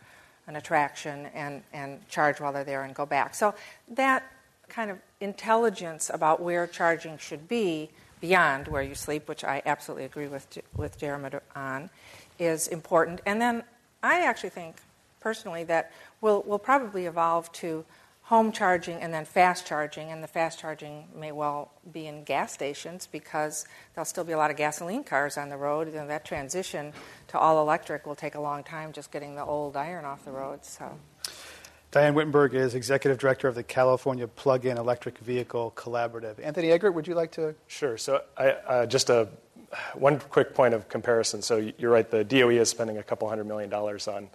an attraction and, and charge while they're there and go back. So that kind of intelligence about where charging should be beyond where you sleep, which I absolutely agree with with Diarmuid on, is important. And then I actually think personally that we'll, we'll probably evolve to home charging and then fast charging, and the fast charging may well be in gas stations because there'll still be a lot of gasoline cars on the road, and that transition to all electric will take a long time just getting the old iron off the road. So. Diane Wittenberg is executive director of the California Plug-in Electric Vehicle Collaborative. Anthony Eggert, would you like to? Sure. So, I, uh, just a one quick point of comparison. So, you're right. The DOE is spending a couple hundred million dollars on uh,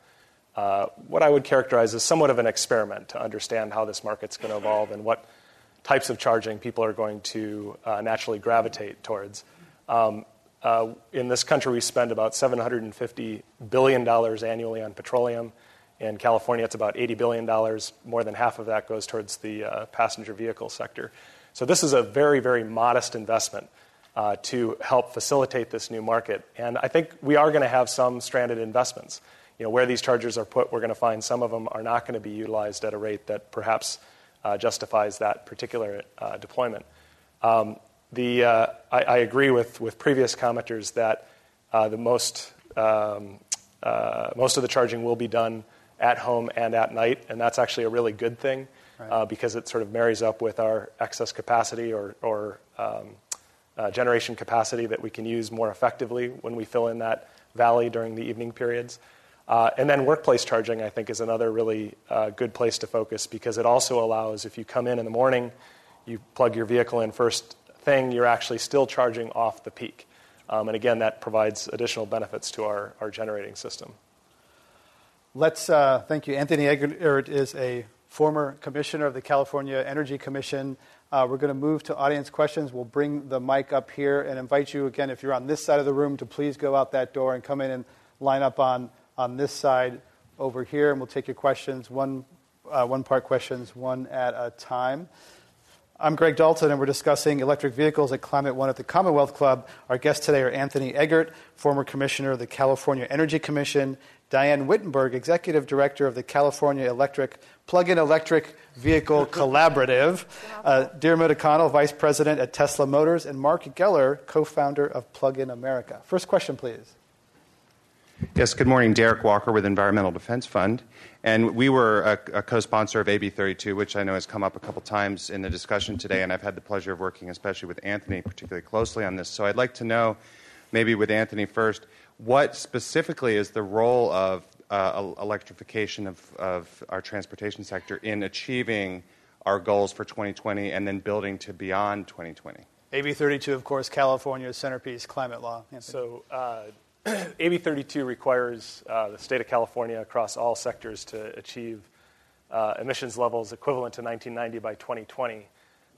what I would characterize as somewhat of an experiment to understand how this market's going to evolve and what types of charging people are going to uh, naturally gravitate towards. Um, uh, in this country, we spend about $750 billion annually on petroleum. In California, it's about $80 billion. More than half of that goes towards the uh, passenger vehicle sector. So, this is a very, very modest investment uh, to help facilitate this new market. And I think we are going to have some stranded investments you know, where these chargers are put, we're going to find some of them are not going to be utilized at a rate that perhaps uh, justifies that particular uh, deployment. Um, the, uh, I, I, agree with, with previous commenters that uh, the most, um, uh, most of the charging will be done at home and at night, and that's actually a really good thing right. Uh, because it sort of marries up with our excess capacity or, or um, generation capacity that we can use more effectively when we fill in that valley during the evening periods. Uh, and then workplace charging, I think, is another really uh, good place to focus because it also allows, if you come in in the morning, you plug your vehicle in first thing, you're actually still charging off the peak. Um, and again, that provides additional benefits to our, our generating system. Let's uh, thank you. Anthony Eggert is a former commissioner of the California Energy Commission. Uh, we're going to move to audience questions. We'll bring the mic up here and invite you again, if you're on this side of the room, to please go out that door and come in and line up on on this side over here, and we'll take your questions, one, uh, one part questions, one at a time. I'm Greg Dalton, and we're discussing electric vehicles at Climate One at the Commonwealth Club. Our guests today are Anthony Eggert, former commissioner of the California Energy Commission, Diane Wittenberg, executive director of the California Electric Plug-in Electric Vehicle Collaborative, uh, Diarmuid O'Connell, vice president at Tesla Motors, and Marc Geller, co-founder of Plug-in America. First question, please. Yes, good morning. Derek Walker with Environmental Defense Fund. And we were a, a co sponsor of AB 32, which I know has come up a couple times in the discussion today. And I've had the pleasure of working, especially with Anthony, particularly closely on this. So I'd like to know, maybe with Anthony first, what specifically is the role of uh, electrification of, of our transportation sector in achieving our goals for 2020 and then building to beyond 2020? AB 32, of course, California's centerpiece climate law. Anthony. So, uh, AB 32 requires uh, the state of California across all sectors to achieve uh, emissions levels equivalent to 1990 by 2020.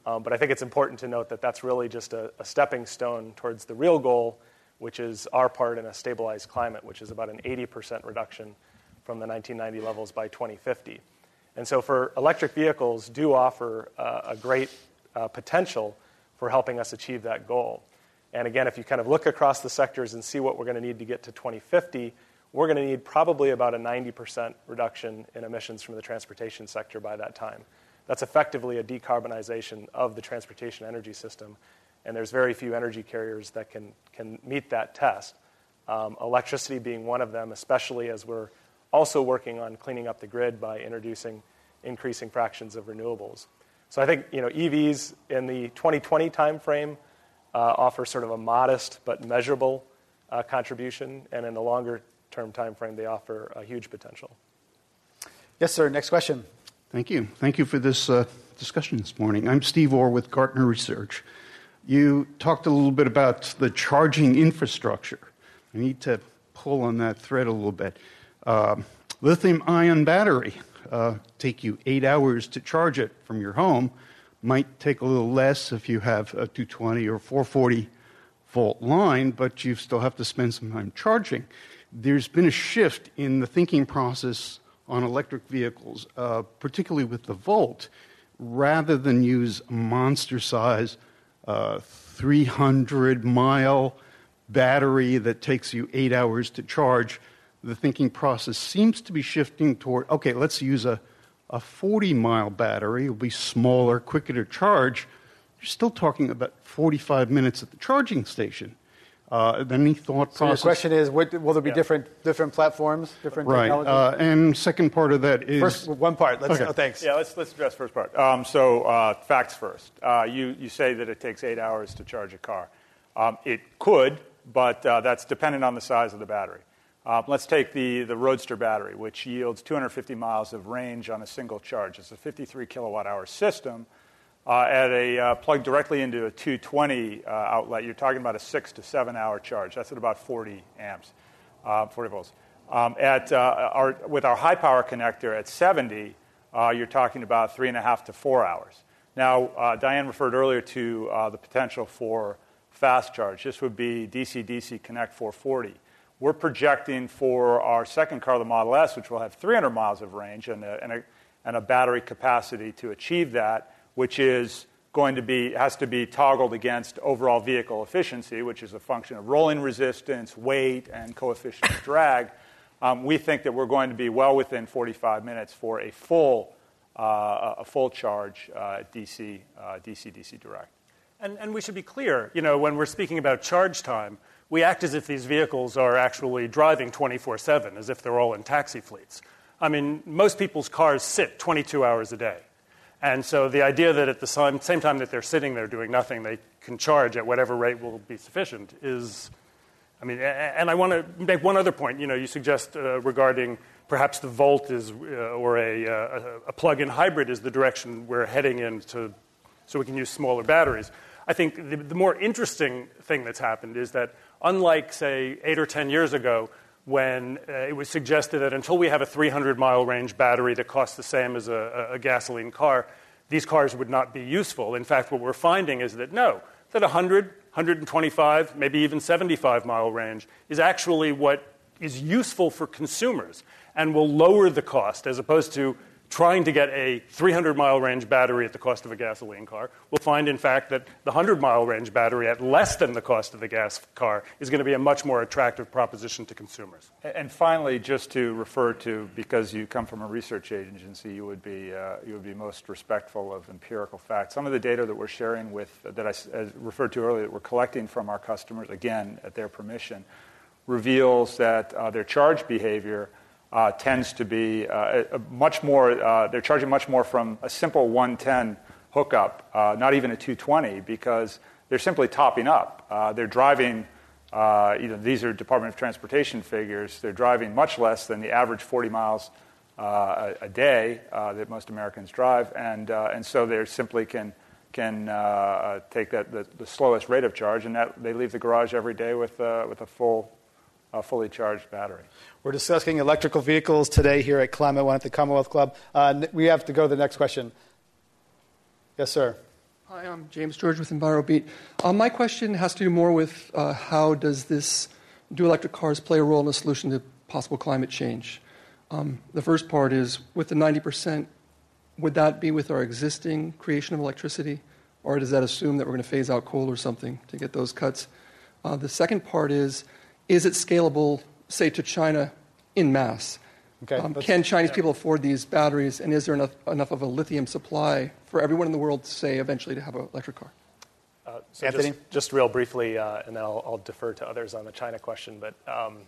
Um, but I think it's important to note that that's really just a, a, stepping stone towards the real goal, which is our part in a stabilized climate, which is about an 80% reduction from the 1990 levels by 2050. And so, for electric vehicles, do offer uh, a great uh, potential for helping us achieve that goal. And again, if you kind of look across the sectors and see what we're going to need to get to 2050, we're going to need probably about a 90% reduction in emissions from the transportation sector by that time. That's effectively a decarbonization of the transportation energy system. And there's very few energy carriers that can, can meet that test. Um, electricity being one of them, especially as we're also working on cleaning up the grid by introducing increasing fractions of renewables. So I think you know, EVs in the 2020 timeframe offer sort of a modest but measurable uh, contribution, and in the longer term time frame, they offer a huge potential. Yes, sir. Next question. Thank you. Thank you for this uh, discussion this morning. I'm Steve Orr with Gartner Research. You talked a little bit about the charging infrastructure. I need to pull on that thread a little bit. Uh, lithium ion battery uh, take you eight hours to charge it from your home might take a little less if you have a 220 or 440 volt line, but you still have to spend some time charging. There's been a shift in the thinking process on electric vehicles, uh, particularly with the Volt, rather than use a monster size uh, 300 mile battery that takes you eight hours to charge, the thinking process seems to be shifting toward okay, let's use a, a 40 mile battery. It'll be smaller, quicker to charge. You're still talking about 45 minutes at the charging station. Uh, any thought So process? your question is, what, will there be different different platforms, different right. technologies? Uh, and second part of that is First, one part. Let's. Okay. Oh, thanks. Yeah, let's, let's address first part. Um, so, uh, facts first. Uh, you, you say that it takes eight hours to charge a car. Um, it could, but uh, that's dependent on the size of the battery. Uh, let's take the, the Roadster battery, which yields 250 miles of range on a single charge. It's a 53 kilowatt hour system. Uh, at a uh, plug directly into a 220 uh, outlet, you're talking about a six to seven hour charge. That's at about 40 amps, uh, 40 volts. Um, at uh, our, with our high power connector at 70, uh, you're talking about three and a half to four hours. Now, Diane referred earlier to the potential for fast charge. This would be DC DC Connect 440. We're projecting for our second car, the Model S, which will have 300 miles of range and a, battery capacity to achieve that, which is going to be has to be toggled against overall vehicle efficiency, which is a function of rolling resistance, weight, and coefficient of drag. Um, we think that we're going to be well within 45 minutes for a full uh, a full charge uh, DC uh, DC DC direct. And, and we should be clear, you know, when we're speaking about charge time, we act as if these vehicles are actually driving 24 7, as if they're all in taxi fleets. I mean, most people's cars sit 22 hours a day. And so the idea that at the same, time that they're sitting there doing nothing, they can charge at whatever rate will be sufficient is, I mean, and I want to make one other point. You know, you suggest uh, regarding perhaps the Volt is, uh, or a, uh, a plug-in hybrid is the direction we're heading in to, so we can use smaller batteries. I think the, the more interesting thing that's happened is that unlike, say, eight or 10 years ago, when uh, it was suggested that until we have a 300 mile range battery that costs the same as a, a gasoline car, these cars would not be useful. In fact, what we're finding is that no, that 100, 125, maybe even 75 mile range is actually what is useful for consumers and will lower the cost as opposed to trying to get a 300 mile range battery at the cost of a gasoline car. We'll find, in fact, that the 100 mile range battery at less than the cost of the gas car is going to be a much more attractive proposition to consumers. And finally, just to refer to, because you come from a research agency, you would be, uh, you would be most respectful of empirical facts. Some of the data that we're sharing with, that I referred to earlier, that we're collecting from our customers, again, at their permission, reveals that uh, their charge behavior uh, tends to be uh, much more, uh, they're charging much more from a simple 110 hookup, uh, not even a 220, because they're simply topping up. Uh, they're driving, you these are Department of Transportation figures, they're driving much less than the average 40 miles a, a day that most Americans drive, and, and so they simply can, can uh, take that, the, the slowest rate of charge, and that, they leave the garage every day with, uh, with a full, uh, fully charged battery. We're discussing electrical vehicles today here at Climate One at the Commonwealth Club. Uh, we have to go to the next question. Yes, sir. Hi, I'm James George with EnviroBeat. Uh, my question has to do more with uh, how does this do electric cars play a role in the solution to possible climate change? Um, the first part is with the 90%, would that be with our existing creation of electricity, or does that assume that we're going to phase out coal or something to get those cuts? Uh, the second part is is it scalable, say, to China in mass? Okay, Um, can Chinese people afford these batteries, and is there enough, enough of a lithium supply for everyone in the world, say, eventually to have an electric car? Uh, so Anthony? Just, just real briefly, uh, and then I'll, I'll defer to others on the China question. But um,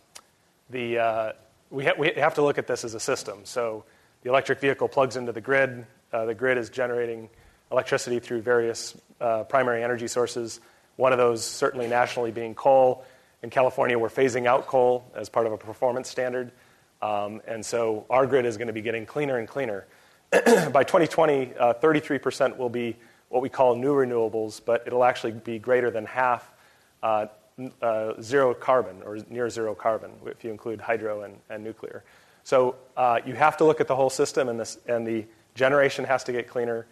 the, uh, we, ha- we have to look at this as a system. So the electric vehicle plugs into the grid. Uh, the grid is generating electricity through various uh, primary energy sources. One of those, certainly nationally, being coal. In California, we're phasing out coal as part of a performance standard. Um, and so our grid is going to be getting cleaner and cleaner. By 2020, uh, 33% will be what we call new renewables, but it'll actually be greater than half uh, uh, zero carbon or near zero carbon if you include hydro and, and nuclear. So uh, you have to look at the whole system, and, the generation has to get cleaner.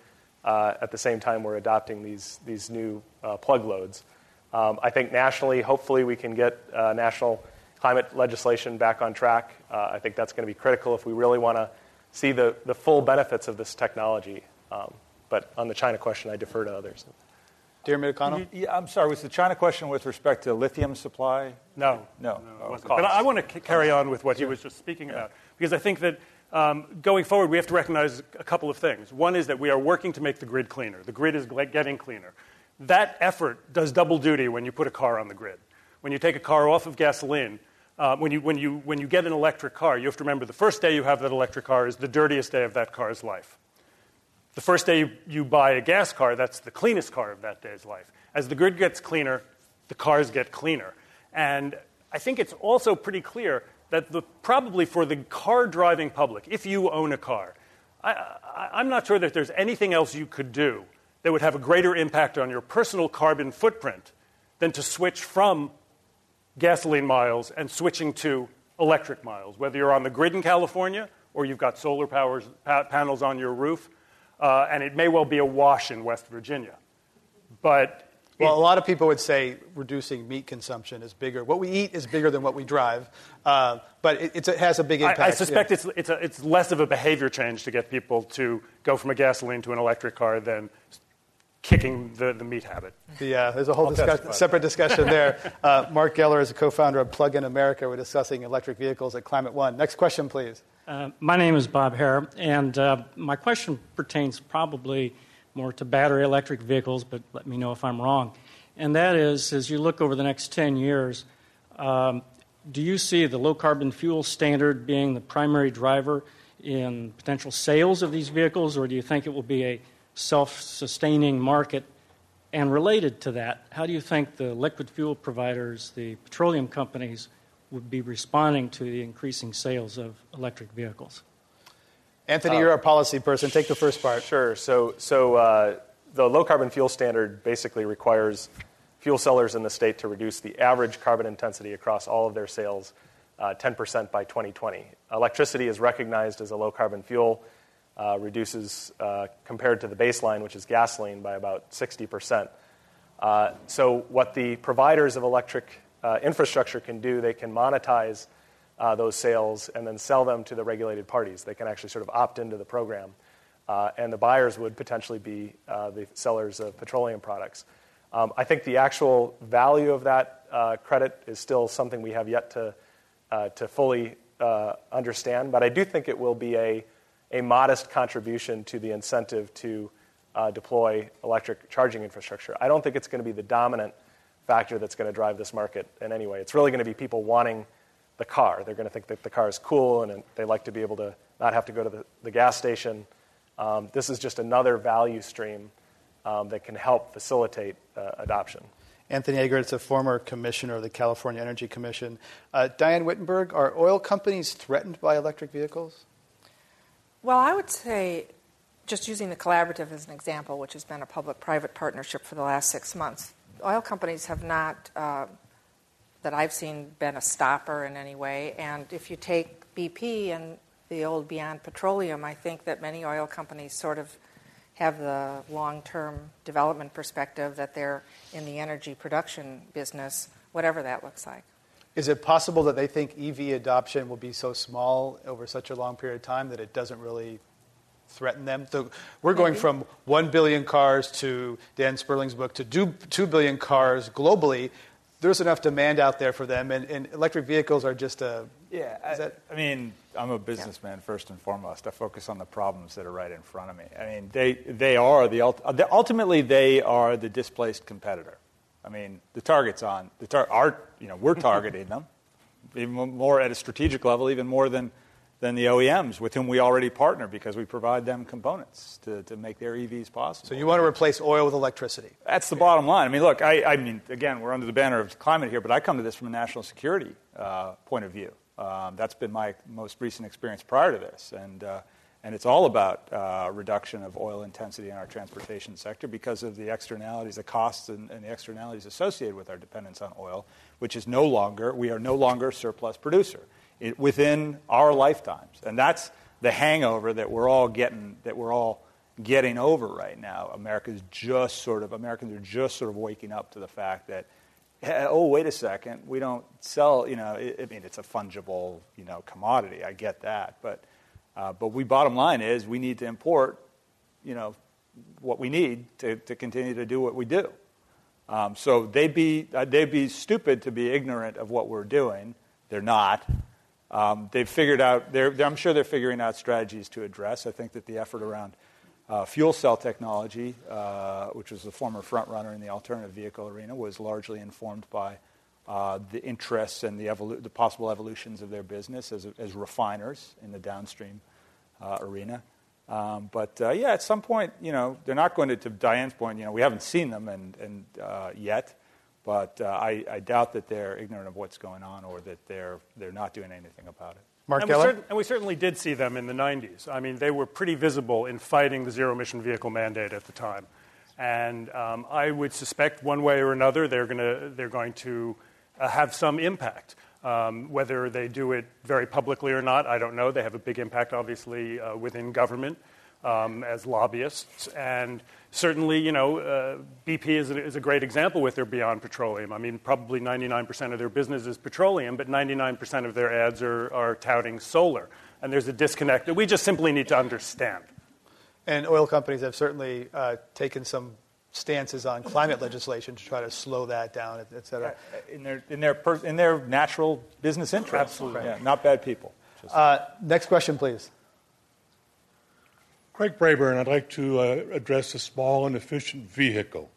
Uh, at the same time, we're adopting these, these new uh, plug loads. Um, I think nationally, hopefully, we can get uh, national climate legislation back on track. Uh, I think that's going to be critical if we really want to see the, the full benefits of this technology. Um, but on the China question, I defer to others. Diarmuid O'Connell? Yeah, I'm sorry, was the China question with respect to lithium supply? No. No. no but I, I want to c- carry on with what he was just speaking yeah. about, because I think that um, going forward, we have to recognize a couple of things. One is that we are working to make the grid cleaner. The grid is getting cleaner. That effort does double duty when you put a car on the grid. When you take a car off of gasoline, uh, when, you, when, you, when you get an electric car, you have to remember the first day you have that electric car is the dirtiest day of that car's life. The first day you, you buy a gas car, that's the cleanest car of that day's life. As the grid gets cleaner, the cars get cleaner. And I think it's also pretty clear that the, probably for the car driving public, if you own a car, I am not sure that there's anything else you could do that would have a greater impact on your personal carbon footprint than to switch from gasoline miles and switching to electric miles, whether you're on the grid in California or you've got solar powers, pa- panels on your roof, uh, and it may well be a wash in West Virginia. But well, a lot of people would say reducing meat consumption is bigger. What we eat is bigger than what we drive, uh, but it, it, has a big impact. I, I suspect yeah. it's, it's, a, it's less of a behavior change to get people to go from a gasoline to an electric car than kicking the, the meat habit. The, uh, there's a whole discuss- separate discussion there. Uh, Marc Geller is a co-founder of Plug In America. We're discussing electric vehicles at Climate One. Next question, please. Uh, my name is Bob Hare, and uh, my question pertains probably more to battery electric vehicles, but let me know if I'm wrong. And that is, as you look over the next 10 years, um, do you see the low carbon fuel standard being the primary driver in potential sales of these vehicles, or do you think it will be a self sustaining market? And related to that, how do you think the liquid fuel providers, the petroleum companies, would be responding to the increasing sales of electric vehicles? Anthony, uh, you're a policy person. Take the first part. Sure. So, so uh, the low carbon fuel standard basically requires fuel sellers in the state to reduce the average carbon intensity across all of their sales uh, 10% by 2020. Electricity is recognized as a low carbon fuel, uh, reduces uh, compared to the baseline, which is gasoline, by about 60%. Uh, so, what the providers of electric uh, infrastructure can do, they can monetize uh, those sales and then sell them to the regulated parties. They can actually sort of opt into the program. And the buyers would potentially be the sellers of petroleum products. Um, I think the actual value of that uh, credit is still something we have yet to, uh, to fully uh, understand, but I do think it will be a, a modest contribution to the incentive to deploy electric charging infrastructure. I don't think it's going to be the dominant factor that's going to drive this market in any way. It's really going to be people wanting the car. They're going to think that the car is cool and they like to be able to not have to go to the, the gas station. Um, this is just another value stream um, that can help facilitate uh, adoption. Anthony Eggert, a former commissioner of the California Energy Commission. Uh, Diane Wittenberg, are oil companies threatened by electric vehicles? Well, I would say, just using the collaborative as an example, which has been a public private partnership for the last six months, oil companies have not, uh, that I've seen, been a stopper in any way. And if you take BP and the old Beyond Petroleum, I think that many oil companies sort of have the long term development perspective that they're in the energy production business, whatever that looks like. Is it possible that they think EV adoption will be so small over such a long period of time that it doesn't really threaten them. So we're going from 1 billion cars to Dan Sperling's book to 2 billion cars globally. There's enough demand out there for them, and, and electric vehicles are just a. Yeah, I, that, I, mean, I'm a businessman yeah. first and foremost. I focus on the problems that are right in front of me. I mean, they, they are the uh, ultimately they are the displaced competitor. I mean, the target's on the tar- our, you know, we're targeting them even more at a strategic level, even more than than the OEMs with whom we already partner because we provide them components to, to make their EVs possible. So you want to replace oil with electricity? That's the bottom line. I mean, look, I, I mean, again, we're under the banner of climate here, but I come to this from a national security uh, point of view. Um, that's been my most recent experience prior to this. And, uh, and it's all about uh, reduction of oil intensity in our transportation sector because of the externalities, the costs and, and, the externalities associated with our dependence on oil, which is no longer, we are no longer a surplus producer it, within our lifetimes. And that's the hangover that we're all getting, that we're all getting over right now. America's just sort of, Americans are just sort of waking up to the fact that, oh, wait a second, we don't sell, you know, I mean, it's a fungible, you know, commodity. I get that. But, uh, but we, bottom line is we need to import, you know, what we need to, to continue to do what we do. Um, so they'd be, uh, they'd be stupid to be ignorant of what we're doing. They're not. Um, they've figured out, they're, they're, I'm sure they're figuring out strategies to address. I think that the effort around uh, fuel cell technology, uh, which was the former front runner in the alternative vehicle arena, was largely informed by the interests and the, evolu- the, possible evolutions of their business as, as refiners in the downstream uh, arena. Um, but uh, yeah, at some point, you know, they're not going to, to Diane's point, you know, we haven't seen them and, and uh, yet, but I, I doubt that they're ignorant of what's going on or that they're, they're not doing anything about it. Mark and we, cert- and we, certainly did see them in the 90s. I mean, they were pretty visible in fighting the zero emission vehicle mandate at the time. And um, I would suspect one way or another they're, gonna, they're going to uh, have some impact. Um, whether they do it very publicly or not, I don't know. They have a big impact, obviously, uh, within government um, as lobbyists. And certainly, you know, uh, BP is a, is a, great example with their Beyond Petroleum. I mean, probably 99% of their business is petroleum, but 99% of their ads are, are touting solar. And there's a disconnect that we just simply need to understand. And oil companies have certainly uh, taken some stances on climate legislation to try to slow that down, et cetera. In their, in their, per, in their natural business interests. Absolutely. Yeah, not bad people. Uh, next question, please. Craig Brayburn, I'd like to uh, address a small and efficient vehicle.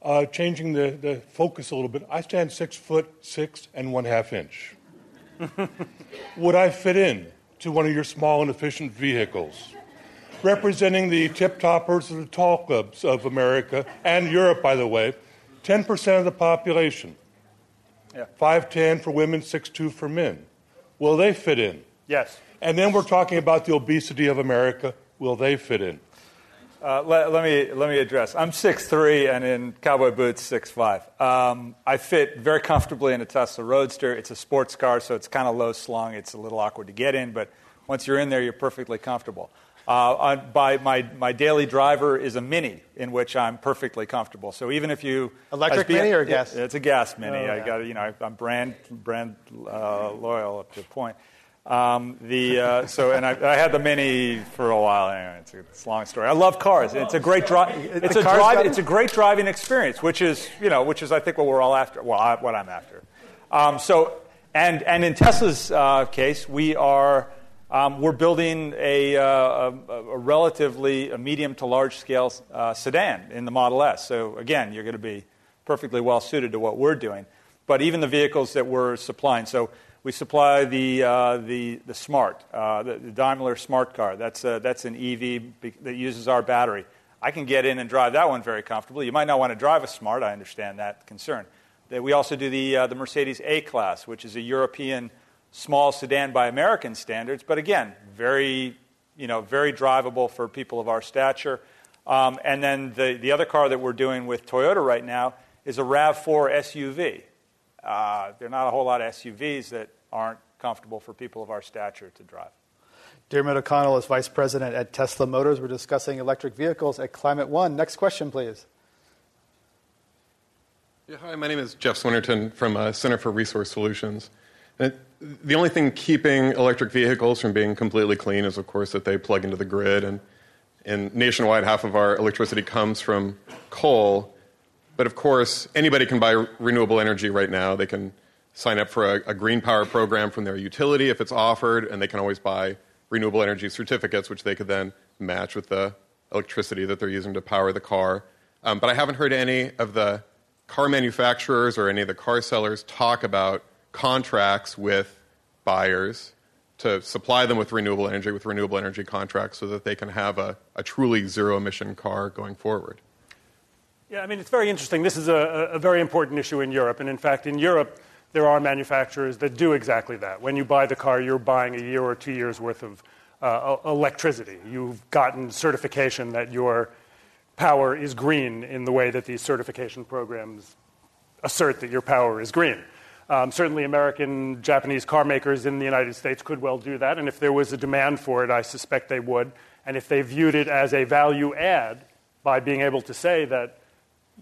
Uh, changing the, the focus a little bit, I stand six foot six and one half inch. Would I fit in to one of your small and efficient vehicles? Representing the tip toppers of the tall clubs of America and Europe, by the way, 10% of the population. Yeah. 5'10 for women, 6'2 for men. Will they fit in? Yes. And then we're talking about the obesity of America will they fit in? Uh, let, let, me, let me address. I'm 6'3 and in cowboy boots 6'5. Um, I fit very comfortably in a Tesla Roadster. It's a sports car, so it's kind of low slung. It's a little awkward to get in, but once you're in there, you're perfectly comfortable. Uh, on, by my, my daily driver is a Mini, in which I'm perfectly comfortable. So even if you electric Mini or gas? It, it's a gas Mini. Oh, I got you know I'm brand brand uh, loyal up to a point. Um, the, uh, so, and I, I, had the Mini for a while. Anyway, it's a, it's a long story. I love cars. It's a great drive. It's a drive. It's a great driving experience, which is, you know, which is I think what we're all after. Well, I, what I'm after. Um, so, and and in Tesla's uh, case, we are um, we're building a, uh, a, a, relatively a medium to large scale uh, sedan in the Model S. So again, you're going to be perfectly well suited to what we're doing. But even the vehicles that we're supplying, so we supply the, uh, the, the Smart, uh, the, the, Daimler Smart car. That's, a, that's an EV that uses our battery. I can get in and drive that one very comfortably. You might not want to drive a Smart. I understand that concern. We also do the, uh, the Mercedes A Class, which is a European small sedan by American standards, but again, very, you know, very drivable for people of our stature. Um, and then the, the other car that we're doing with Toyota right now is a RAV4 SUV. Uh, there are not a whole lot of SUVs that aren't comfortable for people of our stature to drive. Diarmuid O'Connell is vice president at Tesla Motors. We're discussing electric vehicles at Climate One. Next question, please. Yeah, hi, my name is Jeff Swinnerton from uh, Center for Resource Solutions. And the only thing keeping electric vehicles from being completely clean is, of course, that they plug into the grid. And, and nationwide, half of our electricity comes from coal. But of course, anybody can buy renewable energy right now. They can sign up for a, a, green power program from their utility if it's offered, and they can always buy renewable energy certificates, which they could then match with the electricity that they're using to power the car. Um, but I haven't heard any of the car manufacturers or any of the car sellers talk about contracts with buyers to supply them with renewable energy, with renewable energy contracts, so that they can have a, a truly zero emission car going forward. Yeah, I mean, it's very interesting. This is a, a, very important issue in Europe. And in fact, in Europe, there are manufacturers that do exactly that. When you buy the car, you're buying a year or two years worth of uh, electricity. You've gotten certification that your power is green in the way that these certification programs assert that your power is green. Um, certainly, American, Japanese car makers in the United States could well do that. And if there was a demand for it, I suspect they would. And if they viewed it as a value add by being able to say that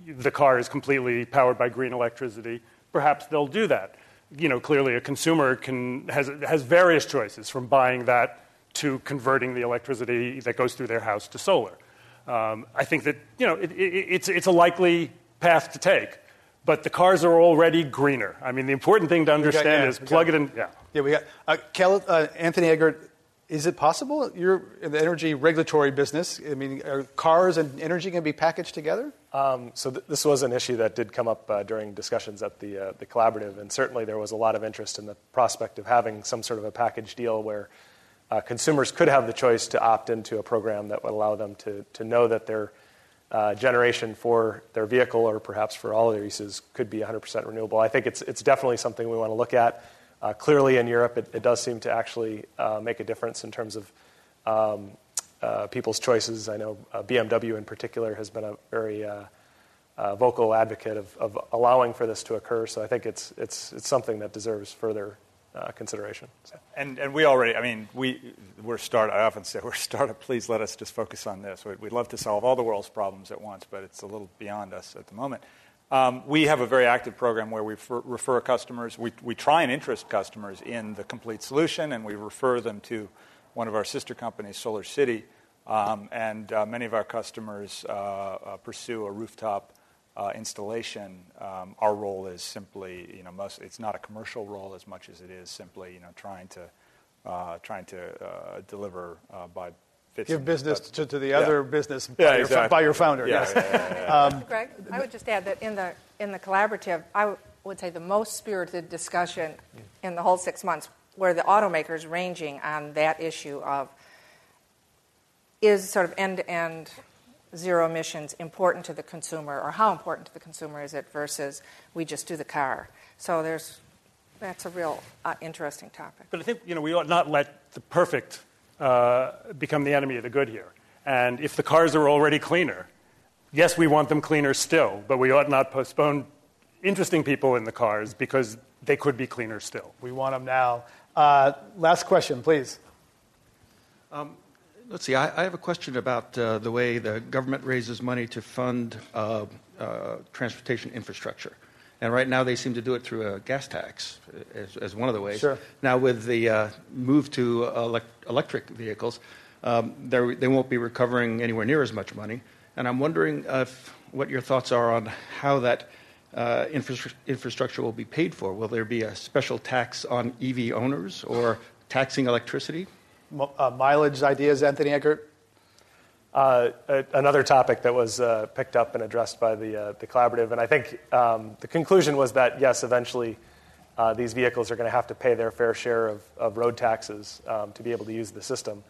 the car is completely powered by green electricity, perhaps they'll do that. You know, clearly a consumer can, has, has various choices from buying that to converting the electricity that goes through their house to solar. Um, I think that, you know, it, it, it's, it's a likely path to take. But the cars are already greener. I mean, the important thing to understand got, yeah, is plug got, it in. Yeah. Yeah, we got uh, Kel, uh, Anthony Eggert. Is it possible you're in the energy regulatory business? I mean, are cars and energy going to be packaged together? Um, so th- this was an issue that did come up uh, during discussions at the uh, the collaborative, and certainly there was a lot of interest in the prospect of having some sort of a package deal where uh, consumers could have the choice to opt into a program that would allow them to to know that their uh, generation for their vehicle or perhaps for all their uses could be 100% renewable. I think it's it's definitely something we want to look at. Uh, clearly, in Europe, it, it, does seem to actually uh, make a difference in terms of um, uh, people's choices. I know uh, BMW, in particular, has been a very uh, vocal advocate of, of, allowing for this to occur. So I think it's it's it's something that deserves further consideration. So. And and we already, I mean, we we're start. I often say we're startup. Please let us just focus on this. We'd love to solve all the world's problems at once, but it's a little beyond us at the moment. Um, we have a very active program where we refer, refer customers. We, we try and interest customers in the complete solution, and we refer them to one of our sister companies, Solar City. Um, and uh, many of our customers uh, uh, pursue a rooftop uh, installation. Um, our role is simply, you know, most, it's not a commercial role as much as it is simply, you know, trying to uh, trying to uh, deliver by fits. Give business to, to, the other yeah. business by, yeah, your, exactly. by your founder. Yeah, yes. um, Greg, I would just add that in the in the collaborative, I w- would say the most spirited discussion in the whole six months were the automakers ranging on that issue of is sort of end to end zero emissions important to the consumer, or how important to the consumer is it versus we just do the car. So there's that's a real uh, interesting topic. But I think you know we ought not let the perfect uh, become the enemy of the good here. And if the cars are already cleaner, yes, we want them cleaner still, but we ought not postpone interesting people in the cars because they could be cleaner still. We want them now. Uh, last question, please. Um, let's see, I, I, have a question about uh, the way the government raises money to fund uh, uh transportation infrastructure. And right now, they seem to do it through a gas tax as, as one of the ways. Sure. Now, with the uh, move to elect- electric vehicles, um, they won't be recovering anywhere near as much money. And I'm wondering if, what your thoughts are on how that uh, infra- infrastructure will be paid for. Will there be a special tax on EV owners or taxing electricity? Uh, mileage ideas, Anthony Eggert? Uh, another topic that was uh, picked up and addressed by the, uh, the collaborative, and I think um, the conclusion was that yes, eventually uh, these vehicles are going to have to pay their fair share of, of road taxes um, to be able to use the system.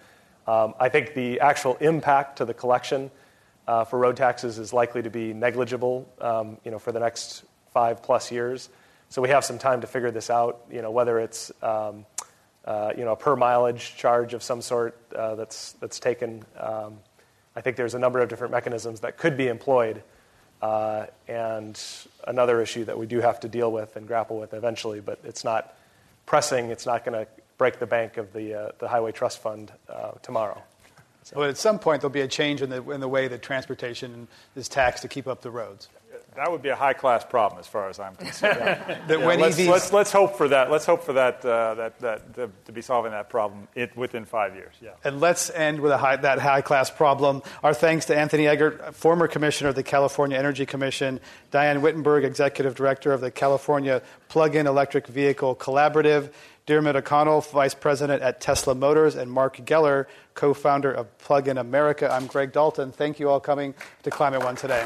Um, I think the actual impact to the collection uh, for road taxes is likely to be negligible, um, you know, for the next five plus years. So we have some time to figure this out. You know, whether it's um, you know a per mileage charge of some sort that's that's taken. Um, I think there's a number of different mechanisms that could be employed. Uh, and another issue that we do have to deal with and grapple with eventually, but it's not pressing. It's not going to break the bank of the, uh, the Highway Trust Fund uh, tomorrow. So. But at some point, there'll be a change in the, in the way that transportation is taxed to keep up the roads that would be a high class problem as far as I'm concerned. yeah. yeah, let's, let's, let's, hope for that. Let's hope for that, uh, that, that to, to, be solving that problem it, within five years. Yeah. And let's end with high, that high class problem. Our thanks to Anthony Eggert, former commissioner of the California Energy Commission, Diane Wittenberg, executive director of the California Plug in Electric Vehicle Collaborative. Diarmuid O'Connell, Vice President at Tesla Motors, and Marc Geller, co founder of Plug in America. I'm Greg Dalton. Thank you all coming to Climate One today.